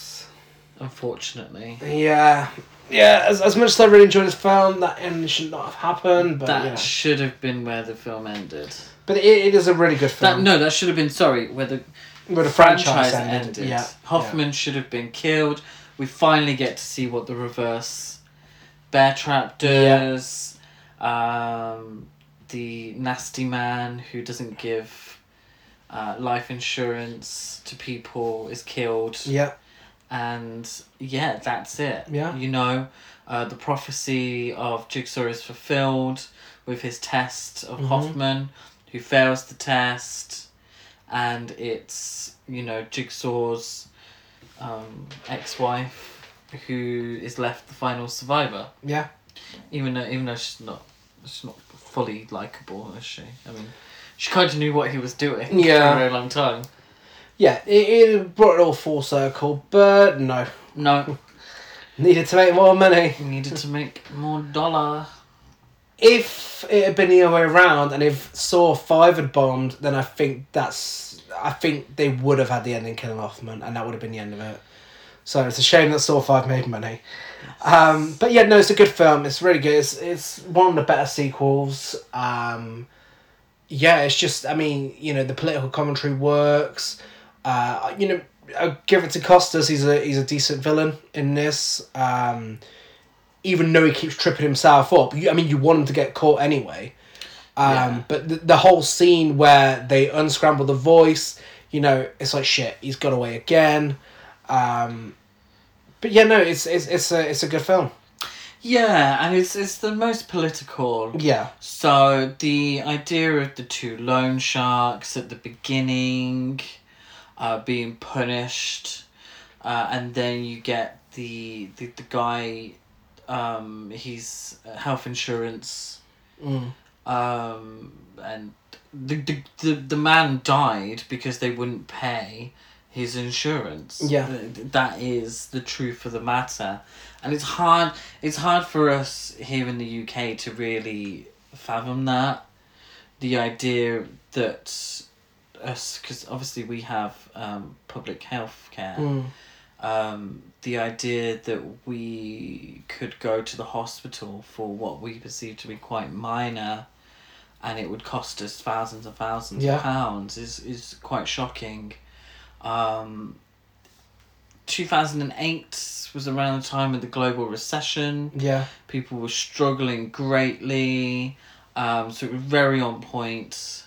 Unfortunately. Yeah. Yeah, as, as much as I really enjoyed this film, that end should not have happened, but that know. should have been where the film ended. But it, it is a really good That film. no, that should have been sorry where the where the franchise, franchise, ended. ended. Yeah. Hoffman should have been killed. We finally get to see what the reverse bear trap does. Um, the nasty man who doesn't give uh, life insurance to people is killed. Yeah. And yeah, that's it. Yeah. You know, uh, the prophecy of Jigsaw is fulfilled with his test of Mhm. Hoffman, who fails the test, and it's you know Jigsaw's um, ex-wife who is left the final survivor. Yeah. Even though even though she's not she's not fully likable, is she? I mean, she kind of knew what he was doing Yeah. for a very long time. Yeah, it, it brought it all full circle, but no. No, Needed to make more money. needed to make more dollar. if it had been the other way around and if Saw Five had bombed, then I think that's I think they would have had the ending killing Hoffman, and that would have been the end of it. So it's a shame that Saw Five made money. Um, but yeah, no, it's a good film. It's really good. It's it's one of the better sequels. Um, yeah, it's just I mean you know the political commentary works. Uh, you know, I give it to Costas. He's a he's a decent villain in this. Um, even though he keeps tripping himself up. You, I mean, you want him to get caught anyway. Um, Yeah. But the, the whole scene where they unscramble the voice, you know, it's like shit. He's got away again. Um, but yeah, no, it's it's it's a it's a good film. Yeah, and it's it's the most political. Yeah, So the idea of the two loan sharks at the beginning, uh, being punished, uh, and then you get the the, the guy, um, he's health insurance, mm. um, and the, the the the man died because they wouldn't pay his insurance. Yeah. Th- that is the truth of the matter, and it's hard. It's hard for us here in the UK to really fathom that. The idea that us, because obviously we have um, public health care. Mm. Um, the idea that we could go to the hospital for what we perceive to be quite minor and it would cost us thousands and thousands Yeah. of pounds is, is quite shocking. Um, 2008 was around the time of the global recession. yeah, People were struggling greatly. Um, so it was very on point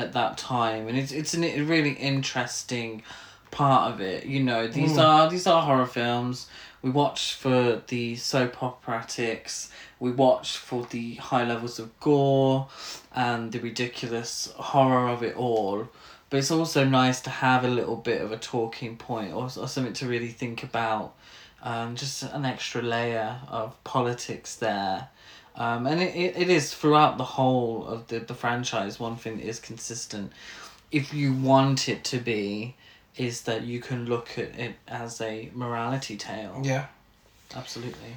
at that time. And it's, it's an, a really interesting part of it. You know, these Mm. are these are horror films. We watch for the soap operatics. We watch for the high levels of gore and the ridiculous horror of it all. But it's also nice to have a little bit of a talking point or, or something to really think about. Um, just an extra layer of politics there. Um, and it, it, it is throughout the whole of the, the franchise, one thing that is consistent. If you want it to be, is that you can look at it as a morality tale. Yeah. Absolutely.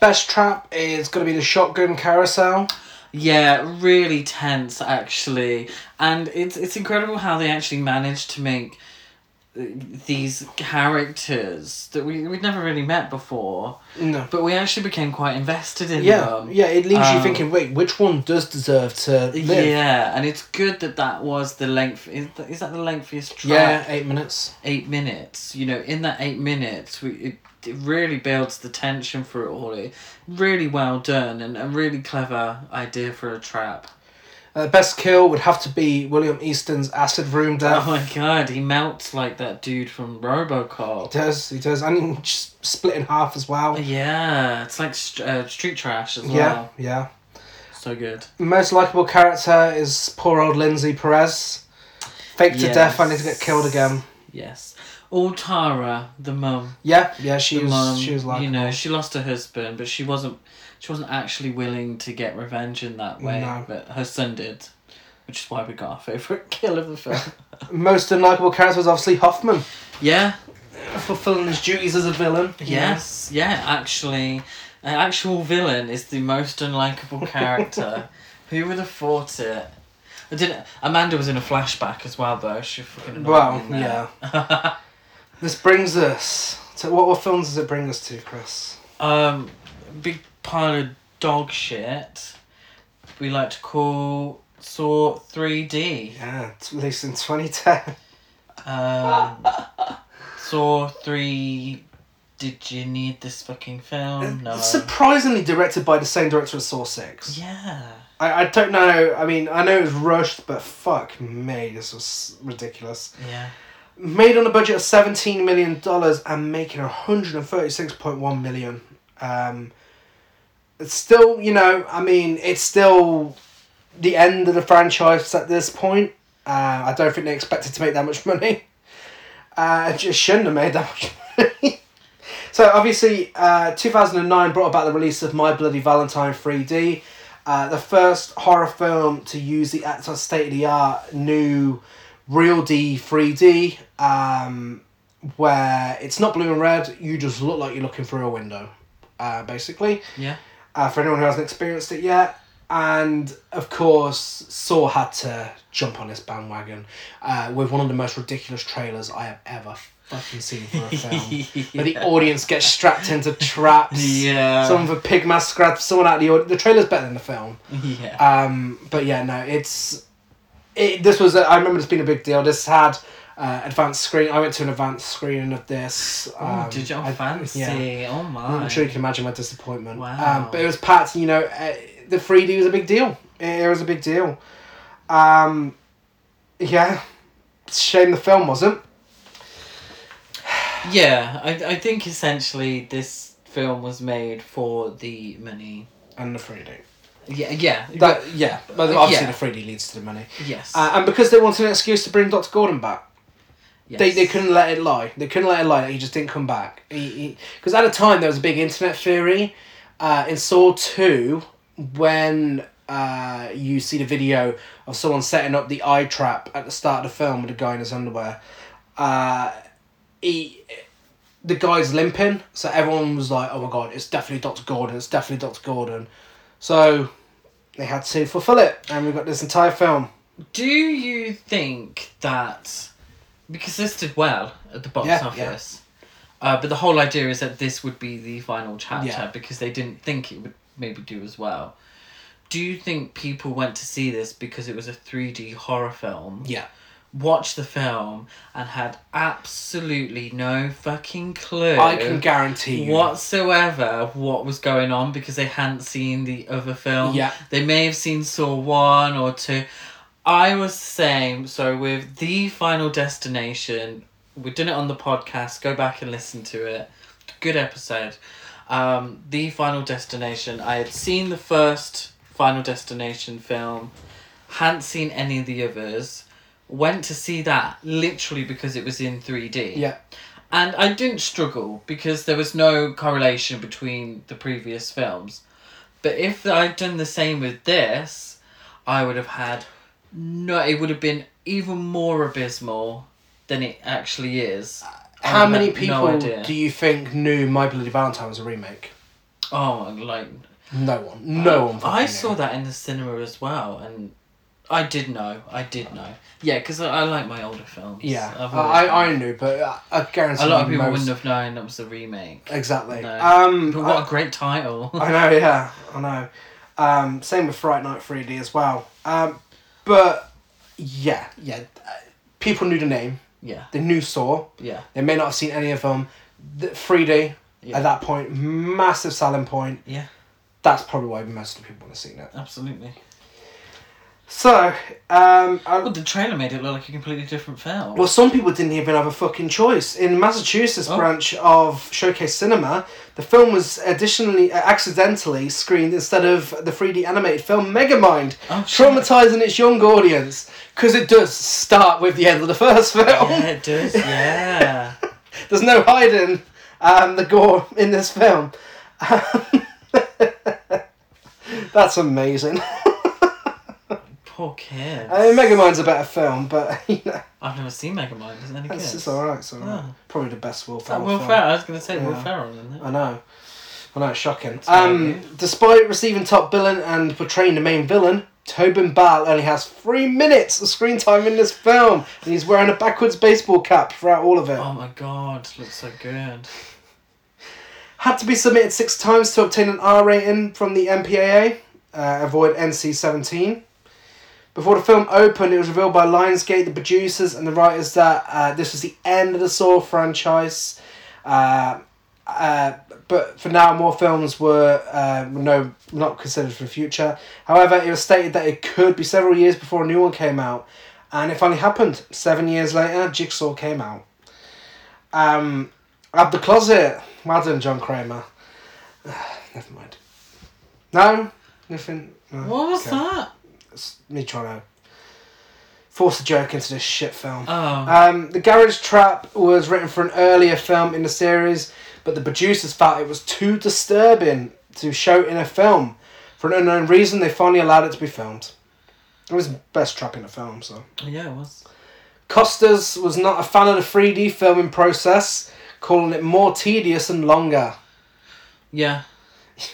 Best trap is going to be the shotgun carousel. Yeah, really tense actually, and it's it's incredible how they actually managed to make these characters that we we'd never really met before, No. but we actually became quite invested in Yeah, them. yeah. It leaves you Um, thinking, wait, which one does deserve to live? Yeah, and it's good that that was the length. Is, th- is that the lengthiest track? Yeah, eight minutes. Eight minutes. You know, in that eight minutes, we it, it really builds the tension for it all. It, really well done and a really clever idea for a trap. Uh, best kill would have to be William Easton's acid room death. Oh my god, he melts like that dude from He RoboCop. does, he does, and he just split in half as well. Yeah, it's like st- uh, street trash as well. yeah. yeah. So good. Most likable character is poor old Lindsay Perez. Fake to death, I need to get killed again. Yes. All Tara, the mum. Yeah, yeah, she the was, she was like, you know, she lost her husband, but she wasn't. She wasn't actually willing to get revenge in that way. No. But her son did, which is why we got our favorite kill of the film. most unlikable character was obviously Hoffman, yeah. fulfilling his duties as a villain. Yes. Yeah. Actually, an actual villain is the most unlikable character. Who would have thought it? I didn't. Amanda was in a flashback as well, though. She fucking. annoyed Well, me in there. This brings us to what, what films does it bring us to, Chris? Um, big pile of dog shit. We like to call Saw 3D. Yeah, it's released in 2010. Um, Saw 3. Did you need this fucking film? No. It's surprisingly directed by the same director as Saw 6. Yeah. I, I don't know, I mean, I know it was rushed, but fuck me, this was ridiculous. Yeah. Made on a budget of $17 million and making 136.1 million. Um, it's still, you know, I mean, it's still the end of the franchise at this point. Uh, I don't think they expected to make that much money. Uh, just shouldn't have made that much money. so obviously, uh, 2009 brought about the release of My Bloody Valentine 3D. Uh, the first horror film to use the state of the art new Real D 3D, um, where it's not blue and red, you just look like you're looking through a window, uh, basically. Yeah. Uh, for anyone who hasn't experienced it yet. And of course, Saw had to jump on this bandwagon uh, with one of the most ridiculous trailers I have ever fucking seen for a film. Where the audience gets strapped into traps. Yeah. Someone with a pig mask grabs someone out of the audience. The trailer's better than the film. Yeah. Um, but yeah, no, it's it. This was a, I remember this being a big deal. This had uh, advanced screen. I went to an advanced screening of this. oh, Um, did you I- fancy? yeah. Oh my. I'm sure you can imagine my disappointment. Wow. Um, but it was packed. You know, uh, the 3D was a big deal. It, it was a big deal. Um, yeah, it's shame the film wasn't. Yeah, I, I think essentially this film was made for the money. And the 3D. Yeah, yeah. That yeah, but obviously Yeah. the 3D leads to the money. yes. Uh, and because they wanted an excuse to bring Doctor Gordon back. Yes. They, they couldn't let it lie. They couldn't let it lie that he just didn't come back. Because at the time there was a big internet theory uh, in Saw 2 when uh, you see the video of someone setting up the eye trap at the start of the film with a guy in his underwear. Uh, he, the guy's limping, so everyone was like, oh my god, it's definitely Dr. Gordon, it's definitely Dr. Gordon. So they had to fulfill it, and we got this entire film. Do you think that because this did well at the box Yeah, office, uh, but the whole idea is that this would be the final chapter Yeah. because they didn't think it would maybe do as well. Do you think people went to see this because it was a three D horror film? Yeah. Watched the film and had absolutely no fucking clue. I can guarantee you. whatsoever what was going on because they hadn't seen the other film. Yeah. They may have seen Saw 1 or 2. I was the same. So with The Final Destination, we've done it on the podcast. Go back and listen to it. good episode. Um, the Final Destination. I had seen the first Final Destination film, hadn't seen any of the others. Went to see that literally because it was in three D. Yeah. And I didn't struggle because there was no correlation between the previous films. But if I'd done the same with this, I would have had no. It would have been even more abysmal than it actually is. I How many have people no idea. do you think knew My Bloody Valentine was a remake? Oh, like No one. No one. I saw knew. that in the cinema as well, and I did know. I did know. Yeah, because I, I like my older films. Yeah, I've I, I knew, but I, I guarantee a lot of people most- wouldn't have known that was the remake. Exactly. No. Um, But what I, a great title! I know. Yeah, I know. Um, same with Fright Night 3D as well. Um, but yeah, yeah. uh, People knew the name. yeah, They knew Saw. yeah, They may not have seen any of them. The 3D Yeah. at that point, massive selling point. yeah, That's probably why most of the people would have seen it. absolutely. So, um, I, Well, the trailer made it look like a completely different film. Well, some people didn't even have a fucking choice. In Massachusetts Oh. branch of Showcase Cinema, the film was additionally uh, accidentally screened instead of the 3D animated film Megamind, Oh, traumatizing its young audience because it does start with the end of the first film. yeah, it does. Yeah. There's no hiding um, the gore in this film. That's amazing. Poor kids. I mean, Megamind's a better film, but you know, I've never seen Megamind. Isn't it any good? it's, it's alright. It's. Oh. Probably the best Will Is Ferrell Will film. Ferrell? I was going to say Will Yeah. Ferrell, isn't it? I know. I know, it's shocking. Um, despite receiving top billing and portraying the main villain, Tobin Bell only has three minutes of screen time in this film, and he's wearing a backwards baseball cap throughout all of it. Oh my god, looks so good. Had to be submitted six times to obtain an R rating from the MPAA, uh, avoid NC 17. Before the film opened, it was revealed by Lionsgate, the producers, and the writers that uh, this was the end of the Saw franchise. Uh, uh, but for now, more films were uh, no not considered for the future. However, it was stated that it could be several years before a new one came out, and it finally happened. Seven years later, Jigsaw came out. Um, Ab the Closet. Well done, John Kramer. Never mind. No, nothing. No. What was Okay. that? It's me trying to force a joke into this shit film. Oh. Um, the Garage Trap was written for an earlier film in the series, but the producers felt it was too disturbing to show in a film. For an unknown reason, they finally allowed it to be filmed. It was the best trap in the film, so. yeah, it was. Costas was not a fan of the 3D filming process, calling it more tedious and longer. Yeah.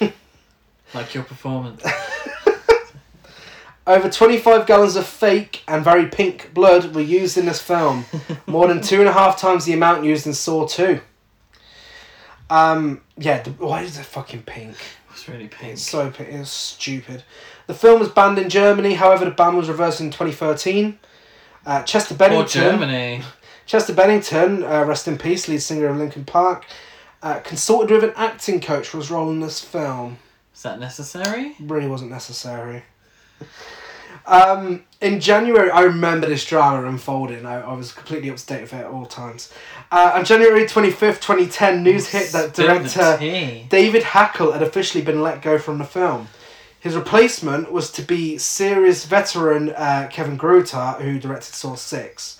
like your performance. Over 25 gallons of fake and very pink blood were used in this film, more than two and a half times the amount used in Saw 2. Um, yeah, the, why is it fucking pink? It's really pink. It's so pink, it's stupid. The film was banned in Germany, however, the ban was reversed in 2013. Uh, Chester Or Bennington. Germany. Chester Bennington, uh, rest in peace, lead singer of Linkin Park, uh, consulted with an acting coach for his role in this film. Is that necessary? Really wasn't necessary. Um, in January, I remember this drama unfolding. I, I was completely up to date with it at all times. Uh, on January 25th, 2010, news hit that director. David Hackl had officially been let go from the film. His replacement was to be series veteran uh, Kevin Greutert, who directed Saw 6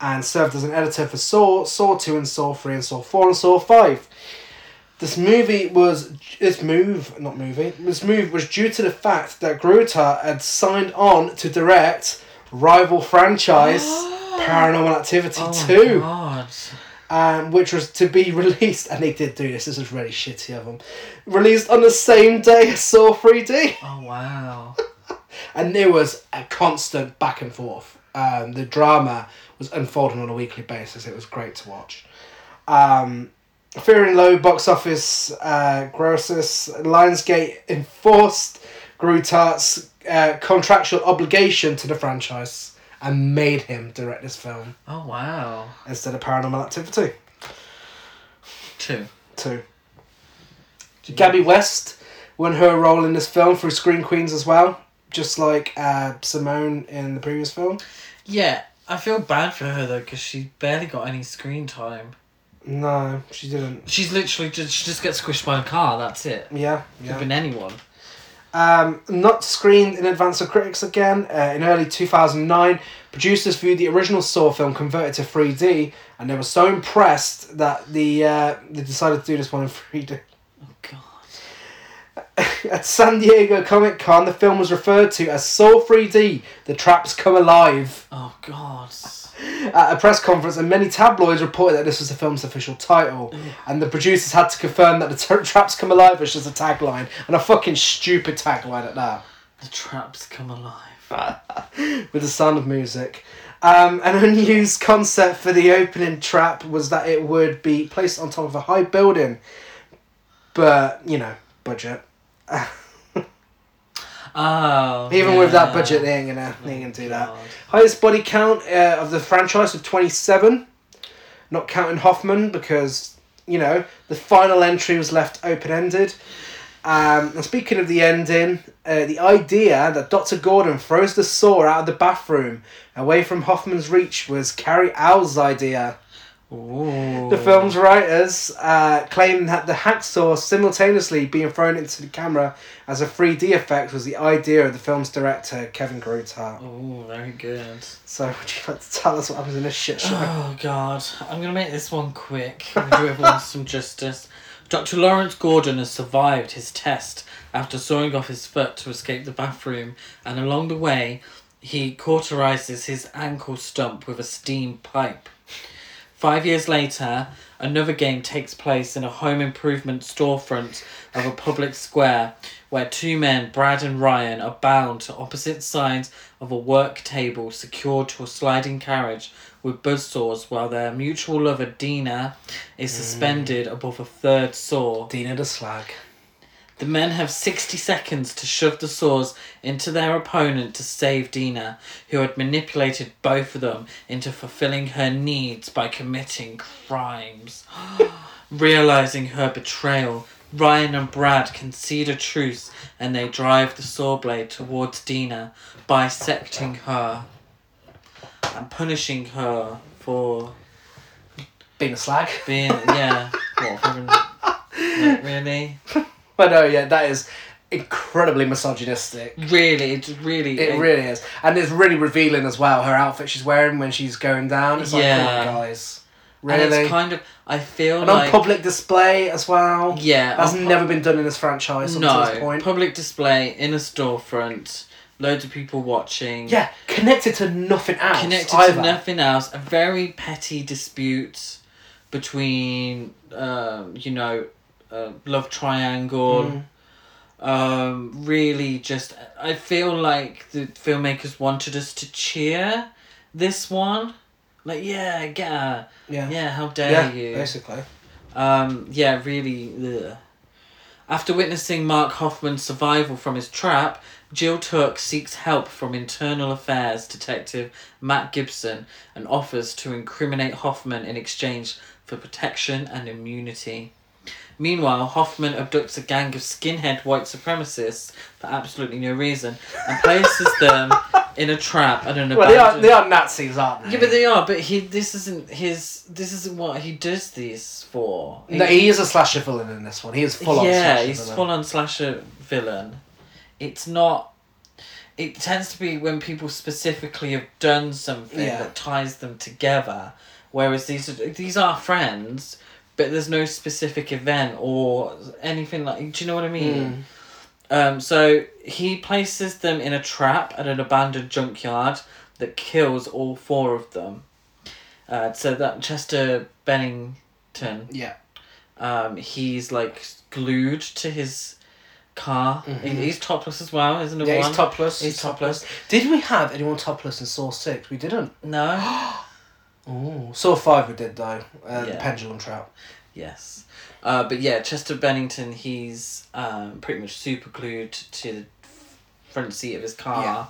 and served as an editor for Saw, Saw 2 and Saw 3 and Saw 4 and Saw 5. This movie was this move, not movie. This move was due to the fact that Greutert had signed on to direct rival franchise Paranormal Activity Oh my 2 god. um, which was to be released, and they did do this. This is really shitty of them. Released on the same day as Saw 3D, Oh wow. and there was a constant back and forth. Um, the drama was unfolding on a weekly basis. It was great to watch. Um, fearing low box office uh, grosses, Lionsgate enforced Greutert's uh, contractual obligation to the franchise and made him direct this film Oh wow. instead of Paranormal Activity. Two. Two. Gabby West won her role in this film through Scream Queens as well, just like uh, Simone in the previous film. Yeah, I feel bad for her though because she barely got any screen time. No, she didn't. She's literally just she just gets squished by a car. That's it. Yeah, Could yeah. have been anyone. Um, not screened in advance of critics again. Uh, in early 2009, producers viewed the original Saw film converted to 3D, and they were so impressed that the uh, they decided to do this one in 3D. Oh God. At San Diego Comic Con, the film was referred to as Saw 3D: The Traps Come Alive. Oh God. At a press conference, and many tabloids reported that this was the film's official title, and the producers had to confirm that the tra- Traps Come Alive was just a tagline, and a fucking stupid tagline at that. The traps come alive. with the sound of music. Um, an unused concept for the opening trap was that it would be placed on top of a high building, but you know, budget. Oh. Even with that yeah. budget, they ain't gonna, they ain't gonna do that. Highest body count uh, of the franchise of twenty seven, not counting Hoffman because you know the final entry was left open ended. Um, and speaking of the ending, uh, the idea that Dr. Gordon throws the saw out of the bathroom away from Hoffman's reach was Cary Elwes's idea. Ooh. The film's writers uh, claim that the hacksaw simultaneously being thrown into the camera as a 3D effect was the idea of the film's director, Kevin Greutert. Oh, very good. So, would you like to tell us what happens in this shit show? Oh God, I'm gonna make this one quick. and Do everyone some justice. Dr. Lawrence Gordon has survived his test after sawing off his foot to escape the bathroom, and along the way, he cauterizes his ankle stump with a steam pipe. Five years later, another game takes place in a home improvement storefront of a public square where two men, Brad and Ryan, are bound to opposite sides of a work table secured to a sliding carriage with buzzsaws while their mutual lover, Dina, is hmm. suspended above a third saw. Dina the Slag. The men have 60 seconds to shove the saws into their opponent to save Dina, who had manipulated both of them into fulfilling her needs by committing crimes. Realizing her betrayal, Ryan and Brad concede a truce and they drive the saw blade towards Dina, bisecting her and punishing her for Being a slag. being, yeah, what, having, like, really? I no, yeah, that is incredibly misogynistic. Really, it's really. It really is. And it's really revealing as well, her outfit she's wearing when she's going down. It's like, come Yeah. on, guys. And it's kind of. I feel And on like. public display as well. yeah. That's on pub- never been done in this franchise up to this No. point. Public display in a storefront, loads of people watching. yeah, connected to nothing else. Connected either. to nothing else. A very petty dispute between, um, you know, uh, love triangle. Mm. Um, really, just I feel like the filmmakers wanted us to cheer this one. Like, yeah, get her. Yeah. Yeah, how dare Yeah, you? basically. Um, yeah, really. Ugh. After witnessing Mark Hoffman's survival from his trap, Jill Tuck seeks help from Internal Affairs Detective Matt Gibson and offers to incriminate Hoffman in exchange for protection and immunity. Meanwhile, Hoffman abducts a gang of skinhead white supremacists for absolutely no reason and places them in a trap at an Well, they are, they are Nazis, aren't they? yeah, but they are. But he. This isn't his. This isn't what he does these for. No, he is a slasher villain in this one. He is full on yeah, he's villain. full on slasher villain. It's not. It tends to be when people specifically have done something Yeah. that ties them together, whereas these are, these are friends, but there's no specific event or anything like. Do you know what I mean? Um, so he places them in a trap at an abandoned junkyard that kills all four of them. Uh, so that Chester Bennington, Yeah. um, he's like glued to his car. He- He's topless as well, isn't he? Mm-hmm. Yeah, one? he's topless. He's topless. Did we have anyone topless in Saw 6? We didn't. No. Oh, Saw 5 we did, though. Uh, The pendulum trap. yes. Uh, but yeah, Chester Bennington, he's um, pretty much super glued to the front seat of his car. Yeah.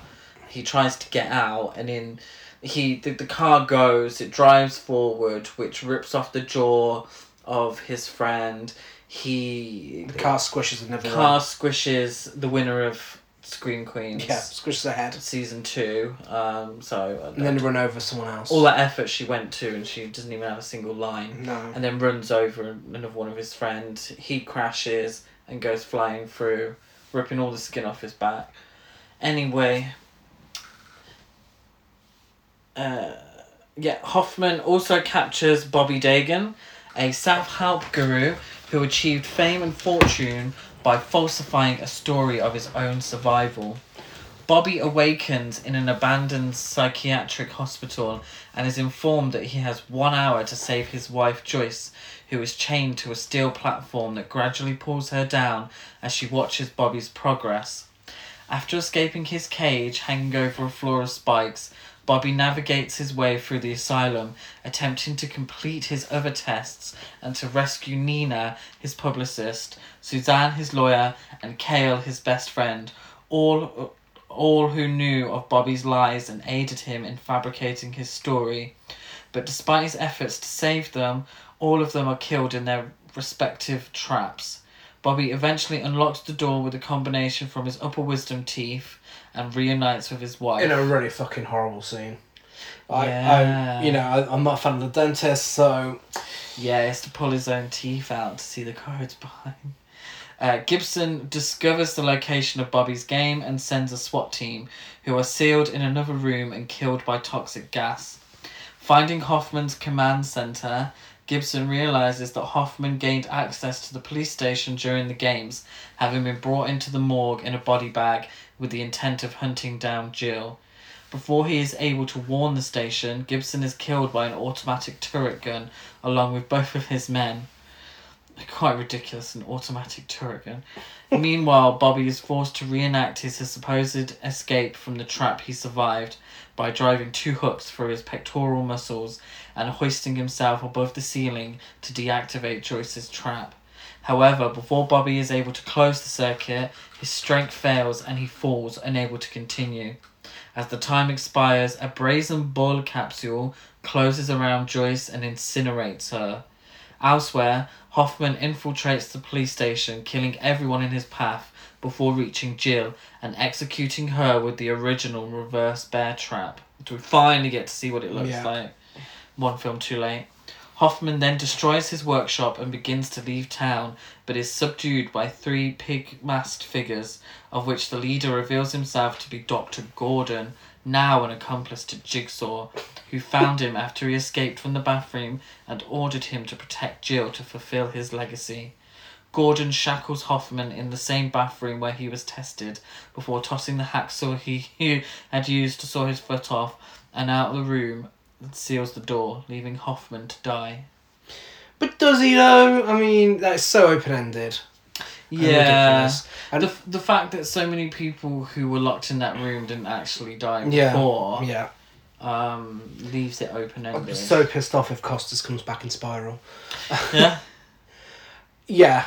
He tries to get out, and in he the, the car goes. It drives forward, which rips off the jaw of his friend. He The car squishes everything. car squishes the winner of Scream Queens. Yeah, squishes her head. Season two. Um, so And then run over someone else. all that effort she went to, and she doesn't even have a single line. No. And then runs over another one of his friends. He crashes and goes flying through, ripping all the skin off his back. Anyway. Uh, yeah, Hoffman also captures Bobby Dagen, a self help guru who achieved fame and fortune by falsifying a story of his own survival. Bobby awakens in an abandoned psychiatric hospital and is informed that he has one hour to save his wife Joyce, who is chained to a steel platform that gradually pulls her down as she watches Bobby's progress. After escaping his cage hanging over a floor of spikes, Bobby navigates his way through the asylum, attempting to complete his other tests and to rescue Nina, his publicist, Suzanne, his lawyer, and Cale, his best friend, all all who knew of Bobby's lies and aided him in fabricating his story. But despite his efforts to save them, all of them are killed in their respective traps. Bobby eventually unlocks the door with a combination from his upper wisdom teeth and reunites with his wife. In a really fucking horrible scene. I, Yeah. I, you know, I, I'm not a fan of the dentist, so Yeah, he has to pull his own teeth out to see the cards behind. Uh, Gibson discovers the location of Bobby's game and sends a SWAT team, who are sealed in another room and killed by toxic gas. Finding Hoffman's command center, Gibson realizes that Hoffman gained access to the police station during the games, having been brought into the morgue in a body bag with the intent of hunting down Jill. Before he is able to warn the station, Gibson is killed by an automatic turret gun along with both of his men. Quite ridiculous, an automatic turret gun. Meanwhile, Bobby is forced to reenact his supposed escape from the trap he survived by driving two hooks through his pectoral muscles and hoisting himself above the ceiling to deactivate Joyce's trap. However, before Bobby is able to close the circuit, his strength fails and he falls, unable to continue. As the time expires, a brazen bull capsule closes around Joyce and incinerates her. Elsewhere, Hoffman infiltrates the police station, killing everyone in his path before reaching Jill and executing her with the original reverse bear trap. So we finally get to see what it looks Yeah. like. One film too late. Hoffman then destroys his workshop and begins to leave town, but is subdued by three pig masked figures, of which the leader reveals himself to be Dr. Gordon, now an accomplice to Jigsaw, who found him after he escaped from the bathroom and ordered him to protect Jill to fulfill his legacy. Gordon shackles Hoffman in the same bathroom where he was tested before tossing the hacksaw he, had used to saw his foot off and out of the room and seals the door, leaving Hoffman to die. But does he though? I mean, that's so open ended. Yeah. And The, the fact that so many people who were locked in that room didn't actually die yeah, before yeah. um, leaves it open I'm so pissed off if Costas comes back in Spiral. yeah. Yeah,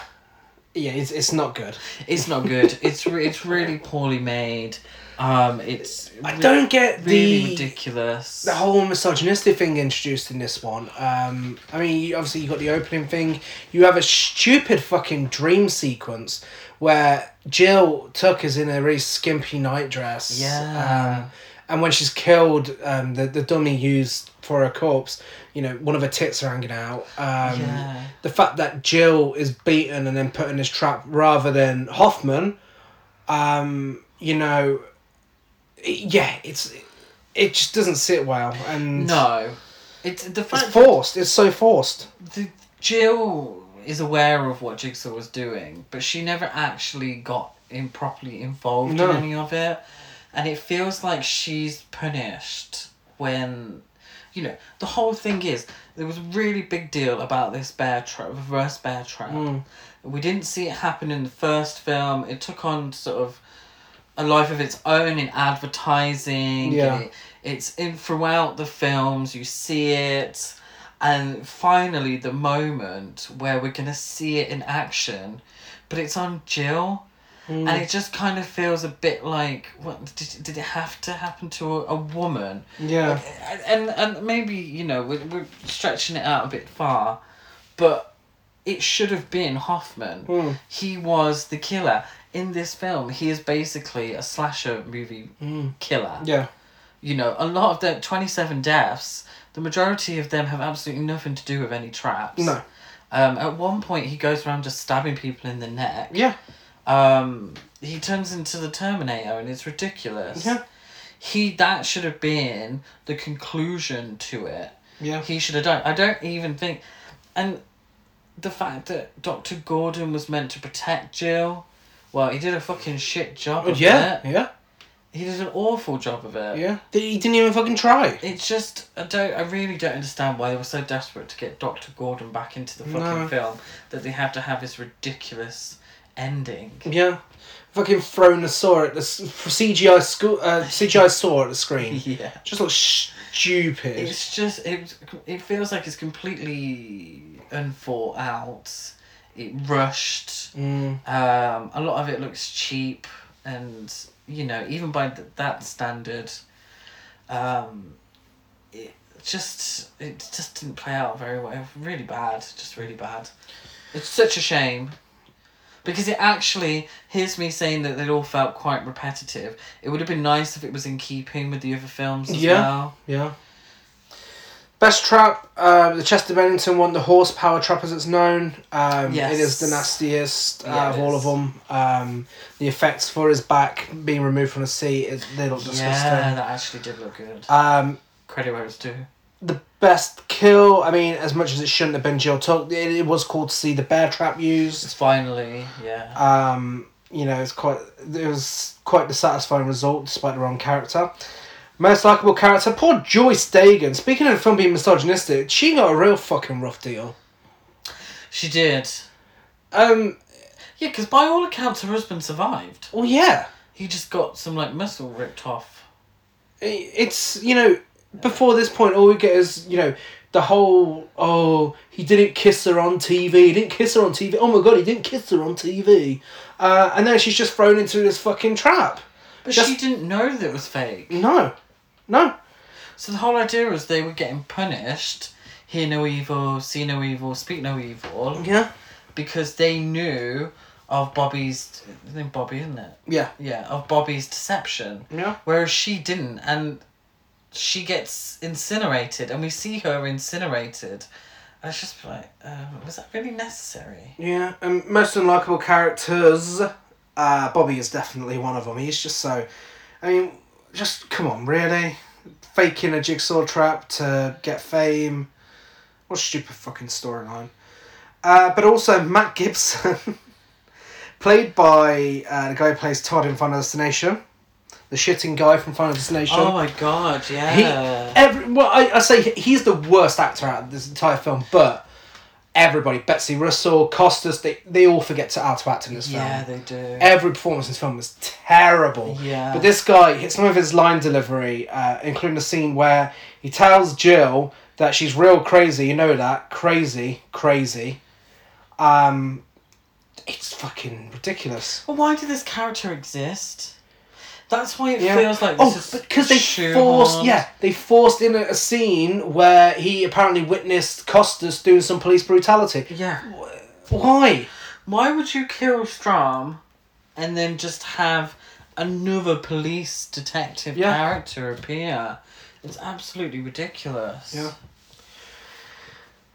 yeah, it's it's not good. It's not good. It's re- it's really poorly made. Um, it's I re- don't get really the ridiculous. the whole misogynistic thing introduced in this one. Um, I mean, obviously you got the opening thing. You have a stupid fucking dream sequence where Jill Tuck is in a really skimpy nightdress. Yeah. Um, and when she's killed, um, the the dummy used for her corpse, you know, one of her tits are hanging out. Um, Yeah. The fact that Jill is beaten and then put in this trap rather than Hoffman, um, you know, yeah, it's it just doesn't sit well and no, it's the it's fact forced. It's so forced. the Jill is aware of what Jigsaw was doing, but she never actually got in properly involved No. in any of it, and it feels like she's punished when, you know, the whole thing is there was a really big deal about this bear trap, reverse bear trap. Mm. We didn't see it happen in the first film. It took on sort of a life of its own in advertising. Yeah. It, it's in throughout the films. You see it, and finally the moment where we're gonna see it in action, but it's on Jill. Mm. And it just kind of feels a bit like, what did, did it have to happen to a, a woman? Yeah. and and maybe you know we're, we're stretching it out a bit far, but it should have been Hoffman. Mm. He was the killer. In this film, he is basically a slasher movie Mm. killer. Yeah. You know, a lot of the 27 deaths, the majority of them have absolutely nothing to do with any traps. No. Um, at one point, he goes around just stabbing people in the neck. Yeah. Um, he turns into the Terminator, and it's ridiculous. Yeah. He that should have been the conclusion to it. Yeah. He should have done. I don't even think, and the fact that Doctor Gordon was meant to protect Jill, well, he did a fucking shit job of Yeah. it. Yeah. He did an awful job of it. Yeah. He didn't even fucking try. It's just I don't I really don't understand why they were so desperate to get Doctor Gordon back into the fucking No. film that they had to have this ridiculous ending. Yeah. Fucking thrown a saw at the CGI school, uh, CGI saw at the screen. Yeah. Just looks stupid. It's just it. It feels like it's completely unthought out. It rushed. Mm. Um, a lot of it looks cheap, and you know, even by th- that standard, um, it just it just didn't play out very well. Really bad, just really bad. It's such a shame. Because it actually, here's me saying that it all felt quite repetitive. It would have been nice if it was in keeping with the other films as Yeah. well. Yeah. Best trap, uh, the Chester Bennington one, the horsepower trap as it's known. Um, Yes. It is the nastiest uh, Yeah, of all is. of them. Um, the effects for his back being removed from the seat, it, they look disgusting. Yeah, that actually did look good. Um, Credit where it's due. the best kill, I mean, as much as it shouldn't have been Jill Tuck, it, it was cool to see the bear trap used. Finally, yeah. Um, you know, it's quite it was quite the satisfying result despite the wrong character. Most likable character, poor Joyce Dagen. Speaking of the film being misogynistic, she got a real fucking rough deal. She did. Um, Yeah, because by all accounts, her husband survived. well, yeah, He just got some like muscle ripped off. It's you know before this point, all we get is you know the whole oh he didn't kiss her on TV, he didn't kiss her on TV. Oh my god, he didn't kiss her on TV, uh, and then she's just thrown into this fucking trap. But Just- she didn't know that it was fake. No, no, So the whole idea was they were getting punished, hear no evil, see no evil, speak no evil, yeah, because they knew of Bobby's. His name Bobby, isn't it? yeah, Yeah, of Bobby's deception. yeah. Whereas she didn't, and she gets incinerated, and we see her incinerated. And it's just like, um, was that really necessary? Yeah, and most unlikable characters, uh, Bobby is definitely one of them. He's just so, I mean, just come on, really, faking a jigsaw trap to get fame. What a stupid fucking storyline. Uh, but also Matt Gibson, played by uh, the guy who plays Todd in Final Destination, the shitting guy from Final Destination. Oh my god, He, yeah. every, well, I, I say he's the worst actor out of this entire film, but everybody, Betsy Russell, Costas, they, they all forget to how to act in this film. yeah, they do. Every performance in this film was terrible. Yeah. But this guy some of his line delivery, uh, including the scene where he tells Jill that she's real crazy. You know that crazy, crazy. Um, it's fucking ridiculous. Well, why did this character exist? That's why it Yeah. feels like this Oh, is because they forced, yeah, they forced in a, a scene where he apparently witnessed Costas doing some police brutality. Yeah. Why? Why would you kill Strahm and then just have another police detective Yeah. character appear? It's absolutely ridiculous. Yeah.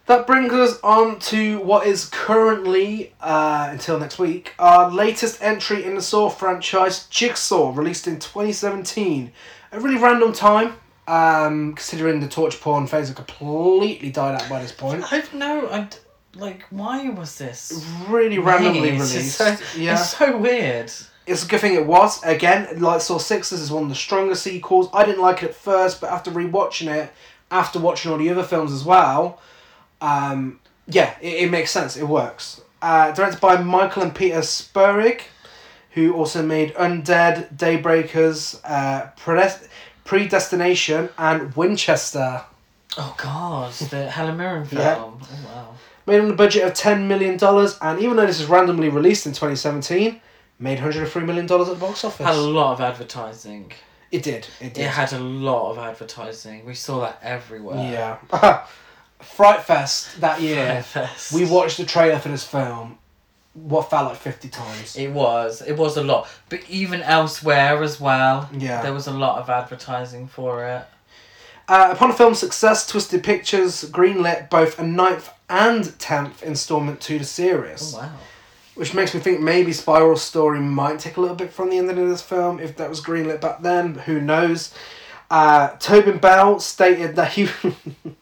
That brings us on to what is currently, uh, until next week, our latest entry in the Saw franchise, Jigsaw, released in 2017. A really random time, um, considering the torture porn phase had completely died out by this point. I've no, I like. Why was this? Really randomly made? It's released. so, yeah. It's so weird. It's a good thing it was. Again, like Saw 6, this is one of the stronger sequels. I didn't like it at first, but after rewatching it, after watching all the other films as well, um, yeah, it, it makes sense. It works. Uh, directed by Michael and Peter Spierig, who also made Undead, Daybreakers, uh, Prede- Predestination, and Winchester. Oh God, the Helen Mirren film. Yeah. Oh wow. Made on a budget of $10 million, and even though this is randomly released in 2017, made $103 million at the box office. Had a lot of advertising. It did. It did. It had a lot of advertising. We saw that everywhere. Yeah. Fright Fest that year. Fest. We watched the trailer for this film. what felt like 50 times. It was. It was a lot. But even elsewhere as well, Yeah. there was a lot of advertising for it. Uh, upon the film success, Twisted Pictures greenlit both a ninth and tenth installment to the series, Oh, wow. which makes me think maybe Spiral's story might take a little bit from the ending of this film if that was greenlit back then. Who knows? Uh, Tobin Bell stated that he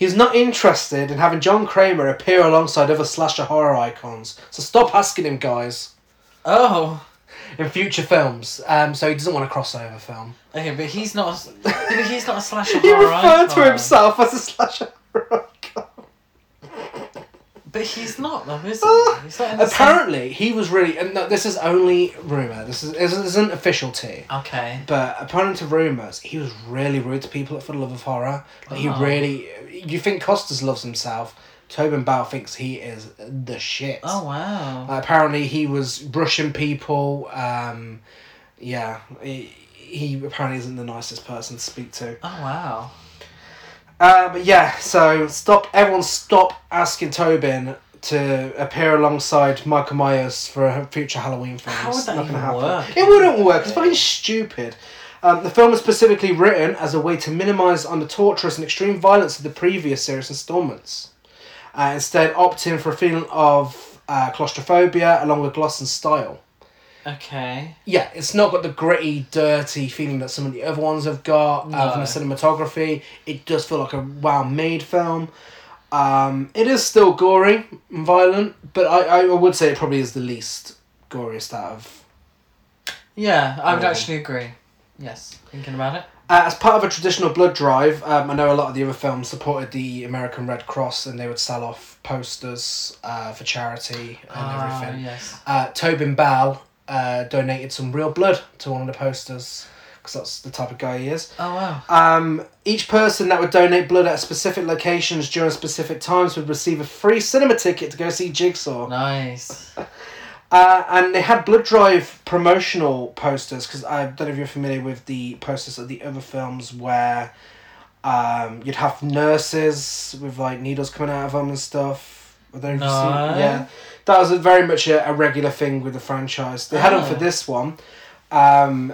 he's not interested in having John Kramer appear alongside other slasher horror icons. So stop asking him, guys, Oh. in future films. Um, so he doesn't want a crossover film. Okay, but he's not. A, he's not a slasher He horror referred to himself as a slasher horror icon. But he's not though, is he? He's not in the same- Apparently, he was really. And no, this is only rumor. This is this isn't official tea. Okay. But according to rumors, he was really rude to people for the love of horror. Like he Oh. really. You think Costas loves himself? Tobin Bell thinks he is the shit. Oh wow. Uh, apparently, he was rushing people. Um, yeah, he, he apparently isn't the nicest person to speak to. Oh wow. Uh, but yeah, so stop. Everyone, stop asking Tobin to appear alongside Michael Myers for a future Halloween film. How would that not even happen. work? It wouldn't work. It's fucking stupid. Um, the film was specifically written as a way to minimise on the torturous and extreme violence of the previous series installments. Uh, instead, opting for a feeling of uh, claustrophobia along with gloss and style. Okay. Yeah, it's not got the gritty, dirty feeling that some of the other ones have got uh, from the cinematography. It does feel like a well made film. Um, it is still gory and violent, but I, I would say it probably is the least goriest out of. Yeah, I would actually agree. Yes, thinking about it. Uh, as part of a traditional blood drive, um, I know a lot of the other films supported the American Red Cross and they would sell off posters uh, for charity and Ah, everything. yes. Uh, Tobin Bell uh, donated some real blood to one of the posters because that's the type of guy he is. Oh wow. Um, each person that would donate blood at specific locations during specific times would receive a free cinema ticket to go see Jigsaw. Nice. Uh, and they had blood drive promotional posters because I don't know if you're familiar with the posters of the other films where um, you'd have nurses with like needles coming out of them and stuff. I don't know you've No. seen- yeah, that was a very much a, a regular thing with the franchise. They had them for Oh. this one, um,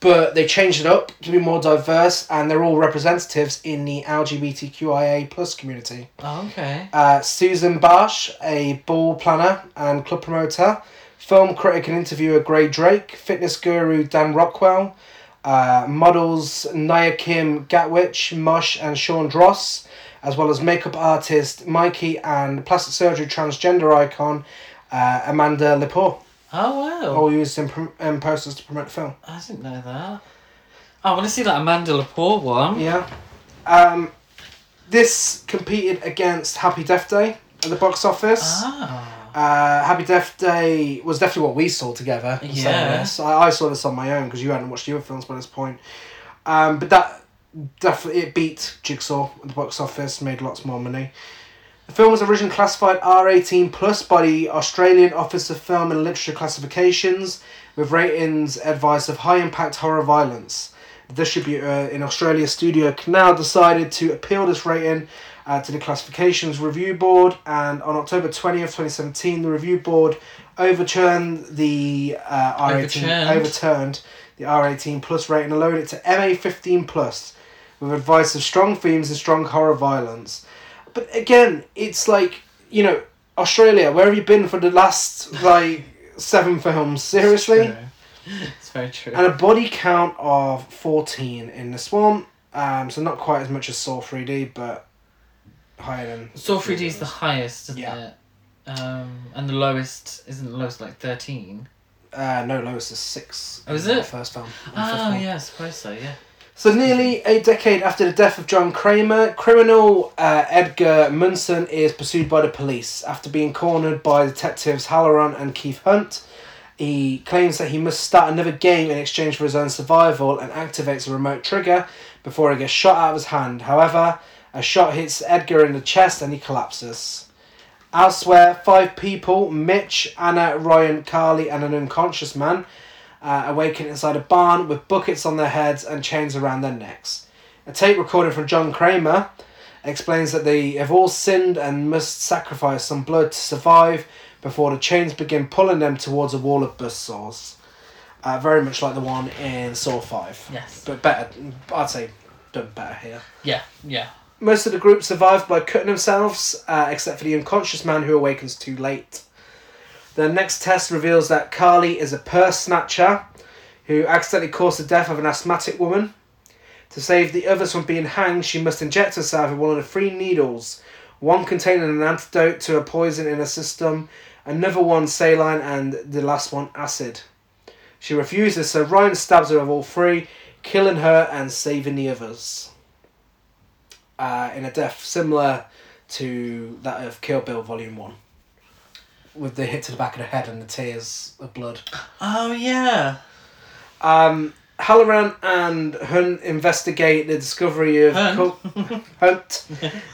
but they changed it up to be more diverse, and they're all representatives in the LGBTQIA plus community. Oh, okay. Uh, Susanne Bartsch, a ball planner and club promoter, film critic and interviewer Grae Drake, fitness guru Dan Rockwell, uh, models Naya Kim Gatwich, Mosh, and Sean Dross, as well as makeup artist Mikey and plastic surgery transgender icon uh, Amanda Lepore, Oh wow. all used in, prom- in posters to promote the film. I didn't know that. I want to see that Amanda Lepore one. Yeah. Um, this competed against Happy Death Day at the box office. Ah. Uh, Happy Death Day was definitely what we saw together. Yeah. I, I saw this on my own because you hadn't watched the other films by this point. Um, but that definitely it beat Jigsaw at the box office, made lots more money. The film was originally classified R eighteen plus by the Australian Office of Film and Literature Classifications, with ratings advice of high impact horror violence. The distributor in Australia, Studio Canal, decided to appeal this rating uh, to the Classifications Review Board, and on October 20th, 2017, the Review Board overturned the uh, R18, Overturned? overturned the R18 plus rating and lowered it to MA15 plus, with advice of strong themes and strong horror violence. But again, it's like, you know, Australia, where have you been for the last, like, seven films? Seriously? True. It's very true. And a body count of 14 in this one. Um, so not quite as much as Saw 3D, but higher than. Saw 3D is the highest, isn't Yeah. it? Um, and the lowest isn't the lowest like thirteen. Uh, no, lowest is 6. Oh, is in the it? First film. the fifth Oh one. yeah, I suppose so. Yeah. So nearly a decade after the death of John Kramer, criminal uh, Edgar Munsen is pursued by the police after being cornered by detectives Halloran and Keith Hunt. He claims that he must start another game in exchange for his own survival and activates a remote trigger before he gets shot out of his hand. However, a shot hits Edgar in the chest and he collapses. Elsewhere, five people Mitch, Anna, Ryan, Carly, and an unconscious man uh, awaken inside a barn with buckets on their heads and chains around their necks. A tape recording from John Kramer explains that they have all sinned and must sacrifice some blood to survive before the chains begin pulling them towards a wall of buzzsaws. Uh, very much like the one in Saw 5. Yes. But better, I'd say done better here. Yeah, yeah. Most of the group survived by cutting themselves, uh, except for the unconscious man who awakens too late. The next test reveals that Carly is a purse snatcher who accidentally caused the death of an asthmatic woman. To save the others from being hanged, she must inject herself with one of the three needles, one containing an antidote to a poison in her system, another one saline, and the last one acid. She refuses, so Ryan stabs her with all three, killing her and saving the others. Uh, in a death similar to that of Kill Bill Volume 1. With the hit to the back of the head and the tears of blood. Oh yeah. Um, Halloran and Hunt investigate the discovery of Hunt? cor- Hunt,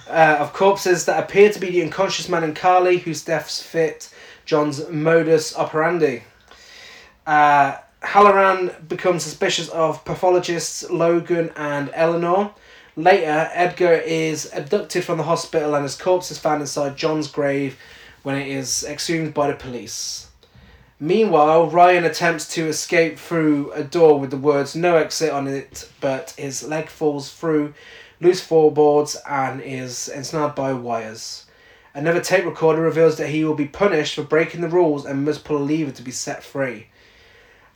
uh, of corpses that appear to be the unconscious man and Carly, whose deaths fit John's modus operandi. Uh, Halloran becomes suspicious of pathologists Logan and Eleanor. Later, Edgar is abducted from the hospital and his corpse is found inside John's grave when it is exhumed by the police. Meanwhile, Ryan attempts to escape through a door with the words no exit on it, but his leg falls through loose floorboards and is ensnared by wires. Another tape recorder reveals that he will be punished for breaking the rules and must pull a lever to be set free.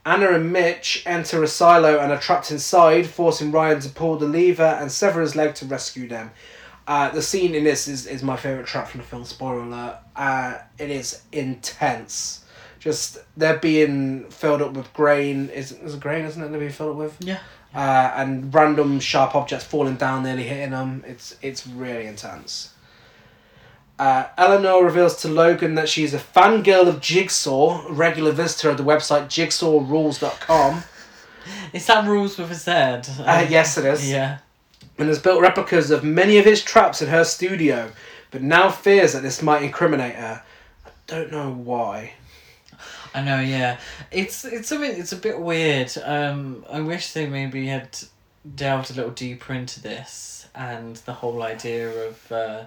Anna and Mitch enter a silo and are trapped inside, forcing Ryan to pull the lever and sever his leg to rescue them. Uh, the scene in this is, is my favourite trap from the film, spoiler alert. Uh, it is intense. Just, they're being filled up with grain. Is, is grain, isn't it, they're being filled up with? Yeah. Uh, and random sharp objects falling down, nearly hitting them. It's, it's really intense. Uh, Eleanor reveals to Logan that she's a fangirl of Jigsaw, a regular visitor of the website jigsawrules.com. Is that rules with a Z? Uh, yes, it is. Yeah. And has built replicas of many of his traps in her studio, but now fears that this might incriminate her. I don't know why. I know, yeah. It's it's a bit it's a bit weird. Um, I wish they maybe had delved a little deeper into this and the whole idea of uh,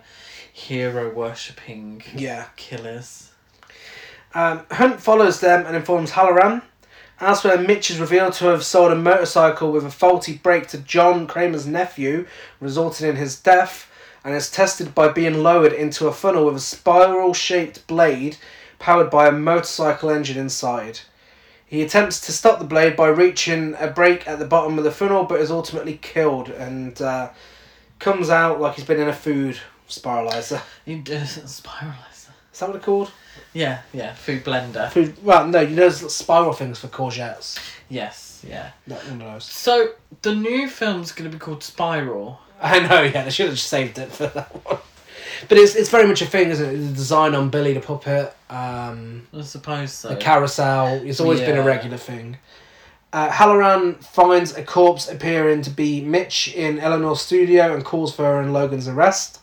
hero worshipping Yeah. killers. Um, Hunt follows them and informs Halloran. Elsewhere, Mitch is revealed to have sold a motorcycle with a faulty brake to John Kramer's nephew, resulting in his death, and is tested by being lowered into a funnel with a spiral shaped blade powered by a motorcycle engine inside. He attempts to stop the blade by reaching a brake at the bottom of the funnel, but is ultimately killed and uh, comes out like he's been in a food spiralizer. You uh, spiralizer. Is that what they're called? Yeah, yeah. Food blender. Food. Well, no, you know those spiral things for courgettes. Yes, yeah. Not one of those. So the new film's gonna be called Spiral. I know, yeah, they should have just saved it for that one. But it's it's very much a thing, isn't it? The design on Billy the puppet, um, I suppose so. the carousel. It's always been a Yeah. regular thing. Uh, Halloran finds a corpse appearing to be Mitch in Eleanor's studio and calls for her and Logan's arrest.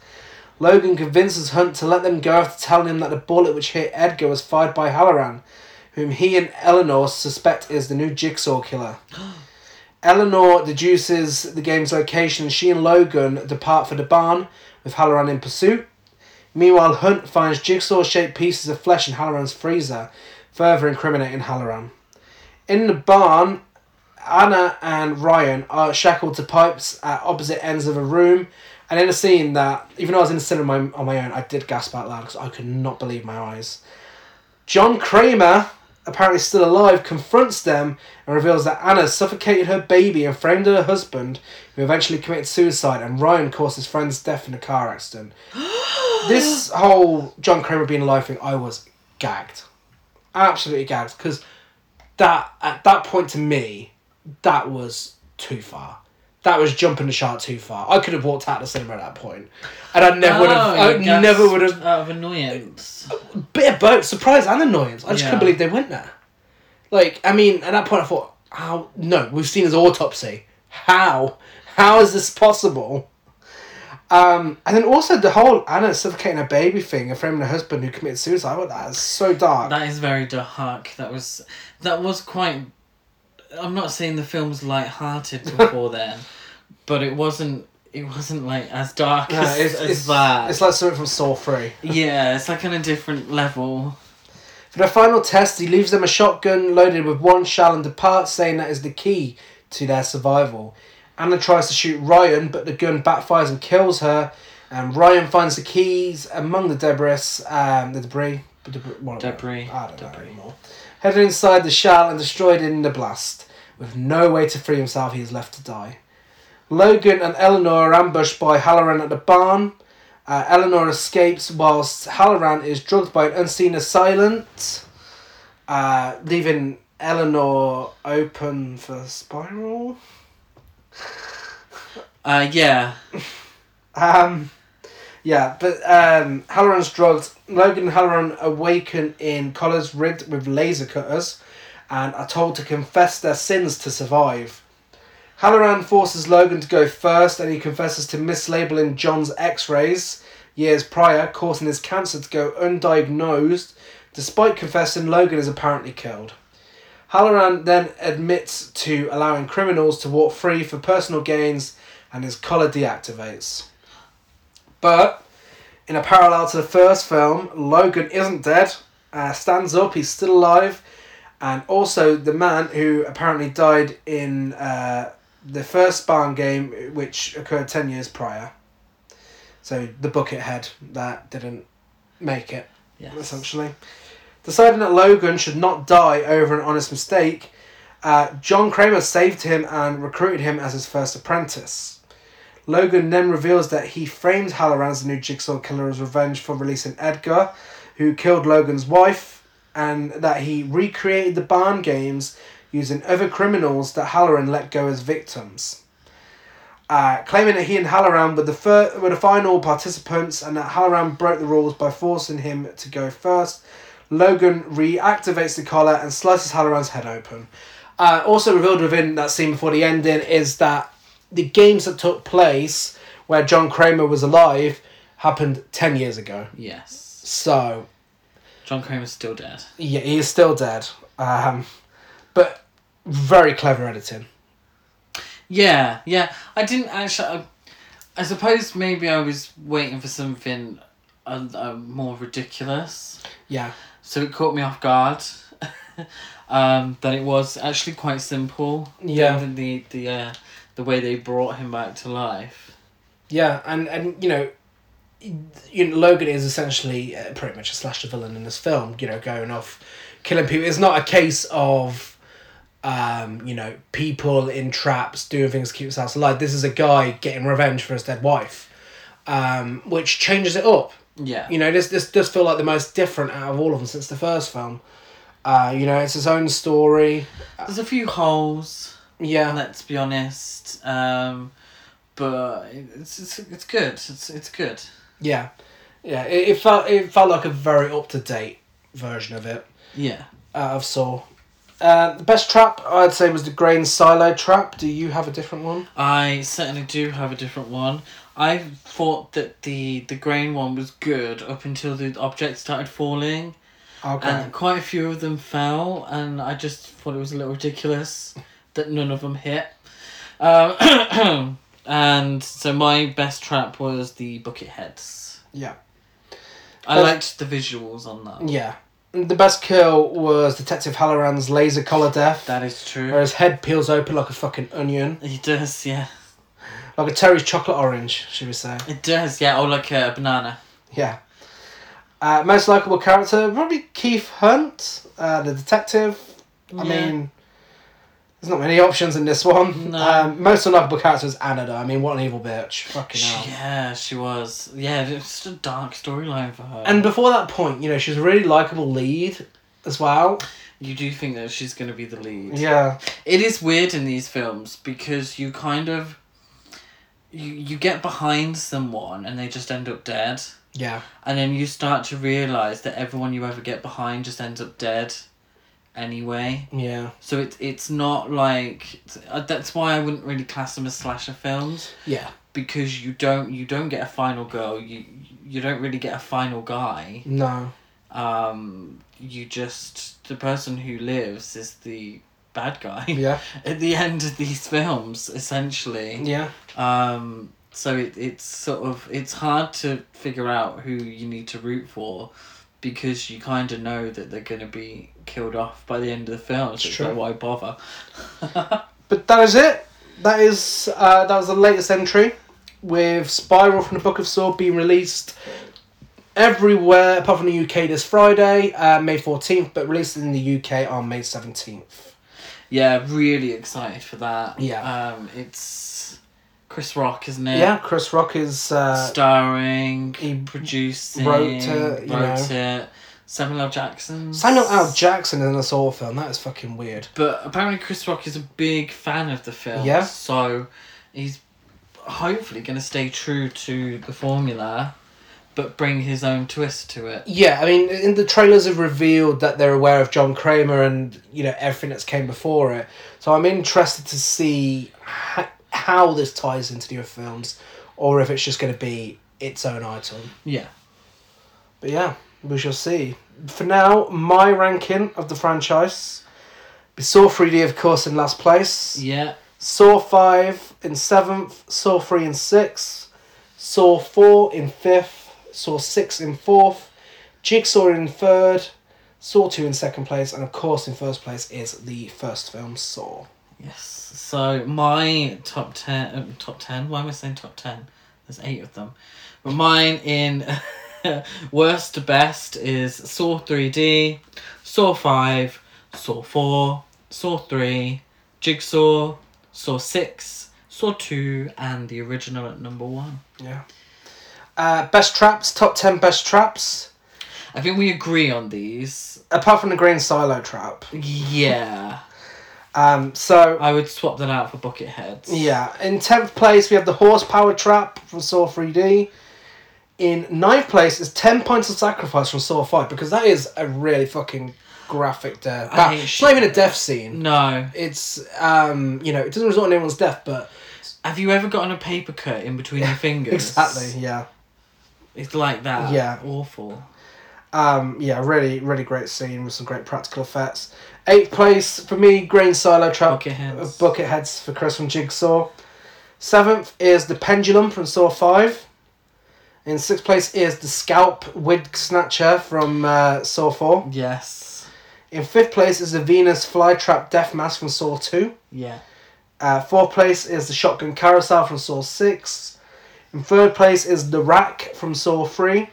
Logan convinces Hunt to let them go after telling him that the bullet which hit Edgar was fired by Halloran, whom he and Eleanor suspect is the new Jigsaw killer. Eleanor deduces the game's location and she and Logan depart for the barn with Halloran in pursuit. Meanwhile, Hunt finds jigsaw shaped pieces of flesh in Halloran's freezer, further incriminating Halloran. In the barn, Anna and Ryan are shackled to pipes at opposite ends of a room, and in a scene that, even though I was in the cinema on my own, I did gasp out loud because I could not believe my eyes. John Kramer, apparently still alive, confronts them and reveals that Anna suffocated her baby and framed her husband, who eventually committed suicide, and Ryan caused his friend's death in a car accident. this whole John Kramer being alive thing, I was gagged. Absolutely gagged. Because that, at that point to me, that was too far. That was jumping the shark too far. I could have walked out of the cinema at that point, and I never would have. Oh, I never would have Out of annoyance. bit of both surprise and annoyance. I just Yeah. couldn't believe they went there. Like, I mean, at that point, I thought, how? No, we've seen his autopsy. How? How is this possible? Um, and then also the whole Anna suffocating a baby thing a friend and framing her husband who committed suicide. Thought that is so dark. That is very dark. That was that was quite. I'm not saying the film was light-hearted before then, but it wasn't. It wasn't like as dark No, as, it's, as it's, that. it's like something from Saw 3. yeah, it's like on a different level. For their final test, he leaves them a shotgun loaded with one shell and departs, saying that is the key to their survival. Anna tries to shoot Ryan, but the gun backfires and kills her. And Ryan finds the keys among the debris, um, the debris, the debris, Debris. I don't know Debris. anymore. Headed inside the shell and destroyed in the blast. With no way to free himself, he is left to die. Logan and Eleanor are ambushed by Halloran at the barn. Uh, Eleanor escapes whilst Halloran is drugged by an unseen assailant, uh, leaving Eleanor open for spiral. Uh, yeah. Um, yeah, but um, Halloran's drugged. Logan and Halloran awaken in collars rigged with laser cutters and are told to confess their sins to survive. Halloran forces Logan to go first and he confesses to mislabeling John's x rays years prior, causing his cancer to go undiagnosed. Despite confessing, Logan is apparently killed. Halloran then admits to allowing criminals to walk free for personal gains and his collar deactivates. But, in a parallel to the first film, Logan isn't dead, uh, stands up, he's still alive, and also the man who apparently died in uh, the first Barn game, which occurred 10 years prior. So, the Buckethead that didn't make it Yes. essentially. Deciding that Logan should not die over an honest mistake, uh, John Kramer saved him and recruited him as his first apprentice. Logan then reveals that he framed Halloran as the new Jigsaw killer as revenge for releasing Edgar, who killed Logan's wife, and that he recreated the Barn games using other criminals that Halloran let go as victims. Uh, claiming that he and Halloran were the, fir- were the final participants and that Halloran broke the rules by forcing him to go first, Logan reactivates the collar and slices Halloran's head open. Uh, also revealed within that scene before the ending is that the games that took place where John Kramer was alive happened 10 years ago. Yes. So, John Kramer's still dead. yeah, he is still dead. Um, but very clever editing. Yeah, yeah. I didn't actually. I, I suppose maybe I was waiting for something uh, uh, more ridiculous, Yeah. so it caught me off guard. um, that it was actually quite simple. Yeah. The the the, uh, the way they brought him back to life. Yeah, and and you know, you know, Logan is essentially uh, pretty much a slasher villain in this film. You know, going off, killing people. It's not a case of, um, you know, people in traps doing things to keep themselves alive. This is a guy getting revenge for his dead wife, um, which changes it up. Yeah. You know, this this does feel like the most different out of all of them since the first film. Uh, you know, it's his own story. There's a few holes. Yeah, Let's be honest. Um, but it's it's, it's good. It's it's good. Yeah, yeah. It, it felt it felt like a very up to date version of it. Yeah. uh, of Saw. Uh, the best trap I'd say was the grain silo trap. Do you have a different one? I certainly do have a different one. I thought that the the grain one was good up until the objects started falling, Okay. and quite a few of them fell, and I just thought it was a little ridiculous that none of them hit. Um, and so my best trap was the bucket heads. yeah. I liked the visuals on that. Yeah. The best kill was Detective Halloran's laser collar death, That is where true. his head peels open like a fucking onion, He does, yeah. like a Terry's chocolate orange, should we say? It does, yeah. Or like a banana. Yeah. Uh, most likable character probably Keith Hunt, uh, the detective. I Yeah. mean, there's not many options in this one. No. Um, most unlikable character is Anna. Though. I mean, what an evil bitch! Fucking hell. Yeah, she was. Yeah, it's just a dark storyline for her. And before that point, you know, she's a really likable lead as well. you do think that she's going to be the lead. Yeah. It is weird in these films because you kind of you you get behind someone and they just end up dead. Yeah. And then you start to realize that everyone you ever get behind just ends up dead anyway. Yeah. So it, it's not like uh, that's why I wouldn't really class them as slasher films Yeah. because you don't you don't get a final girl you you don't really get a final guy No. um you just the person who lives is the bad guy Yeah. at the end of these films essentially Yeah. um so it, it's sort of it's hard to figure out who you need to root for because you kind of know that they're going to be killed off by the end of the film. So true. like, why bother? But that is it. That is uh, that was the latest entry with Spiral from the Book of Saw being released everywhere apart from the UK this Friday, uh, May fourteenth, but released in the UK on May seventeenth. yeah, really excited for that. Yeah. Um, it's Chris Rock, isn't it? Yeah, Chris Rock is uh, Starring, he producing, wrote it, wrote know. it. Samuel L. Jackson. Samuel L. Jackson in a Saw film. That is fucking weird. But apparently, Chris Rock is a big fan of the film. Yeah. So he's hopefully going to stay true to the formula, but bring his own twist to it. Yeah, I mean, in the trailers have revealed that they're aware of John Kramer and you know everything that's came before it. So I'm interested to see ha- how this ties into the other films, or if it's just going to be its own item. Yeah. But yeah, we shall see. For now, my ranking of the franchise: be Saw 3D, of course, in last place. Yeah. Saw 5 in seventh, Saw 3 in sixth, Saw 4 in fifth, Saw 6 in fourth, Jigsaw in third, Saw 2 in second place, and of course, in first place is the first film, Saw. Yes. So my top ten, um, top ten. Why am I saying top ten? There's eight of them, but mine in worst to best is Saw three D, Saw five, Saw four, Saw three, Jigsaw, Saw six, Saw two, and the original at number one. Yeah. Uh, best traps, top 10 best traps, I think we agree on these. apart from the green silo trap. Yeah, Um, so, I would swap that out for bucket heads. yeah, in 10th place, we have the horsepower trap from Saw 3D. In ninth place is 10 points of sacrifice from Saw 5 because that is a really fucking graphic death. I hate it's not even a death scene. No. It's, um, you know, it doesn't result in anyone's death, but. Have you ever gotten a paper cut in between your fingers? Exactly, yeah. It's like that. Yeah. Awful. Um, yeah, really, really great scene with some great practical effects. Eighth place for me, Grain Silo Trap. Bucket heads. Bucket heads for Chris from Jigsaw. Seventh is the Pendulum from Saw 5. In sixth place is the Scalp Wig Snatcher from uh, Saw 4. Yes. In fifth place is the Venus Flytrap Death Mask from Saw 2. Yeah. Uh, fourth place is the Shotgun Carousel from Saw 6. In third place is the Rack from Saw 3.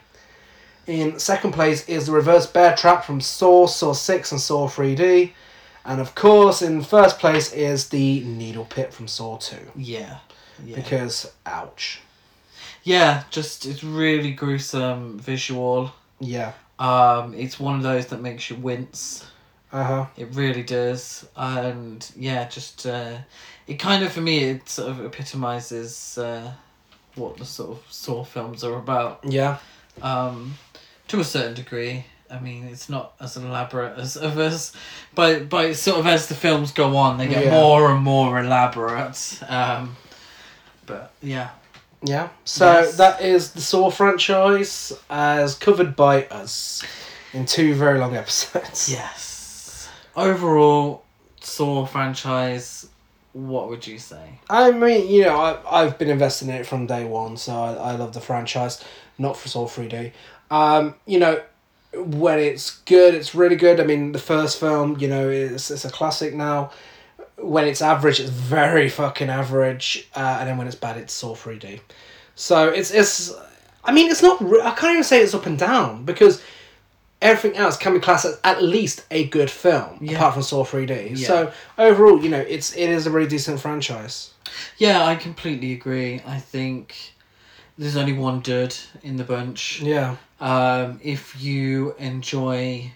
In second place is the Reverse Bear Trap from Saw, Saw 6 and Saw 3D. And of course, in first place is the Needle Pit from Saw 2. Yeah. Yeah. Because, ouch. Yeah, just it's really gruesome visual. Yeah. Um, it's one of those that makes you wince. Uh huh. It really does, and yeah, just uh, it kind of for me it sort of epitomizes uh, what the sort of Saw films are about. Yeah. Um, to a certain degree. I mean, it's not as elaborate as others, but but sort of as the films go on, they get Yeah. more and more elaborate. Um, but yeah, Yeah. So Yes. that is the Saw franchise as covered by us in two very long episodes. yes. Overall, Saw franchise. What would you say? I mean, you know, I, I've been investing in it from day one, so I, I love the franchise, not for Saw 3D. Um, you know, when it's good, it's really good. I mean, the first film, you know, it's, it's a classic now. When it's average, it's very fucking average. Uh, and then when it's bad, it's Saw 3D. So it's, it's I mean, it's not, I can't even say it's up and down because everything else can be classed as at least a good film, Yeah. apart from Saw 3D. Yeah. So overall, you know, it's it is a really decent franchise. Yeah, I completely agree. I think there's only one dud in the bunch. Yeah. Um, if you enjoy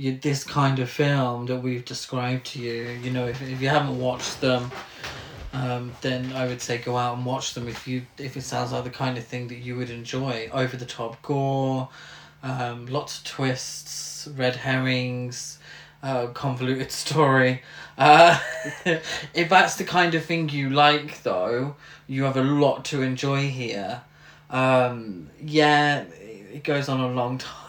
you, this kind of film that we've described to you, you know, if, if you haven't watched them, um, then I would say go out and watch them if you if it sounds like the kind of thing that you would enjoy. Over the top gore, um, lots of twists, red herrings, uh, convoluted story. Uh, if that's the kind of thing you like, though, you have a lot to enjoy here. Um, yeah, it goes on a long time.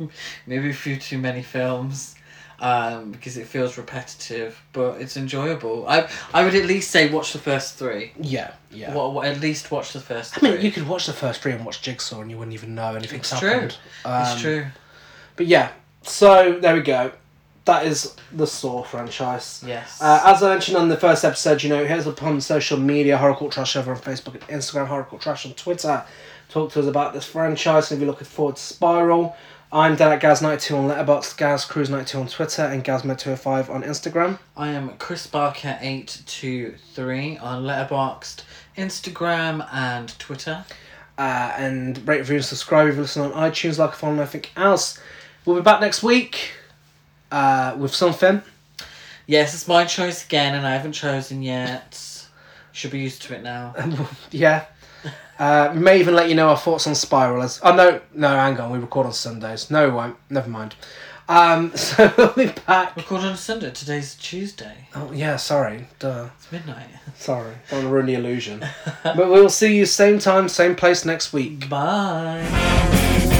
Maybe a few too many films. Um, because it feels repetitive, but it's enjoyable. I I would at least say watch the first three. Yeah. Yeah. What, what at least watch the first I three. mean, you could watch the first three and watch Jigsaw, and you wouldn't even know anything's It's true. Um, it's true. But yeah, so there we go. That is the Saw franchise. Yes. Uh, as I mentioned on the first episode, you know, here's upon social media, Horror Cult Trash over on Facebook and Instagram, Horror Cult Trash on Twitter. Talk to us about this franchise and if you're looking forward to Spiral. I'm Dan at Gaz92 on Letterboxd, Gaz Cruise92 on Twitter, and Gazmo205 on Instagram. I am Chris Barker eight two three on Letterboxd, Instagram, and Twitter. Uh, and rate, review, and subscribe if you listen on iTunes, like, follow, and everything else. We'll be back next week uh, with something. Yes, it's my choice again, and I haven't chosen yet. Should be used to it now. yeah. Uh, we may even let you know our thoughts on Spiral. As oh no, no, hang on, we record on Sundays. No, we won't. Never mind. Um, so we'll be back. Record on Sunday. Today's Tuesday. Oh yeah, sorry, duh, It's midnight. sorry. Don't want to ruin the illusion. but we'll see you same time, same place next week. Bye.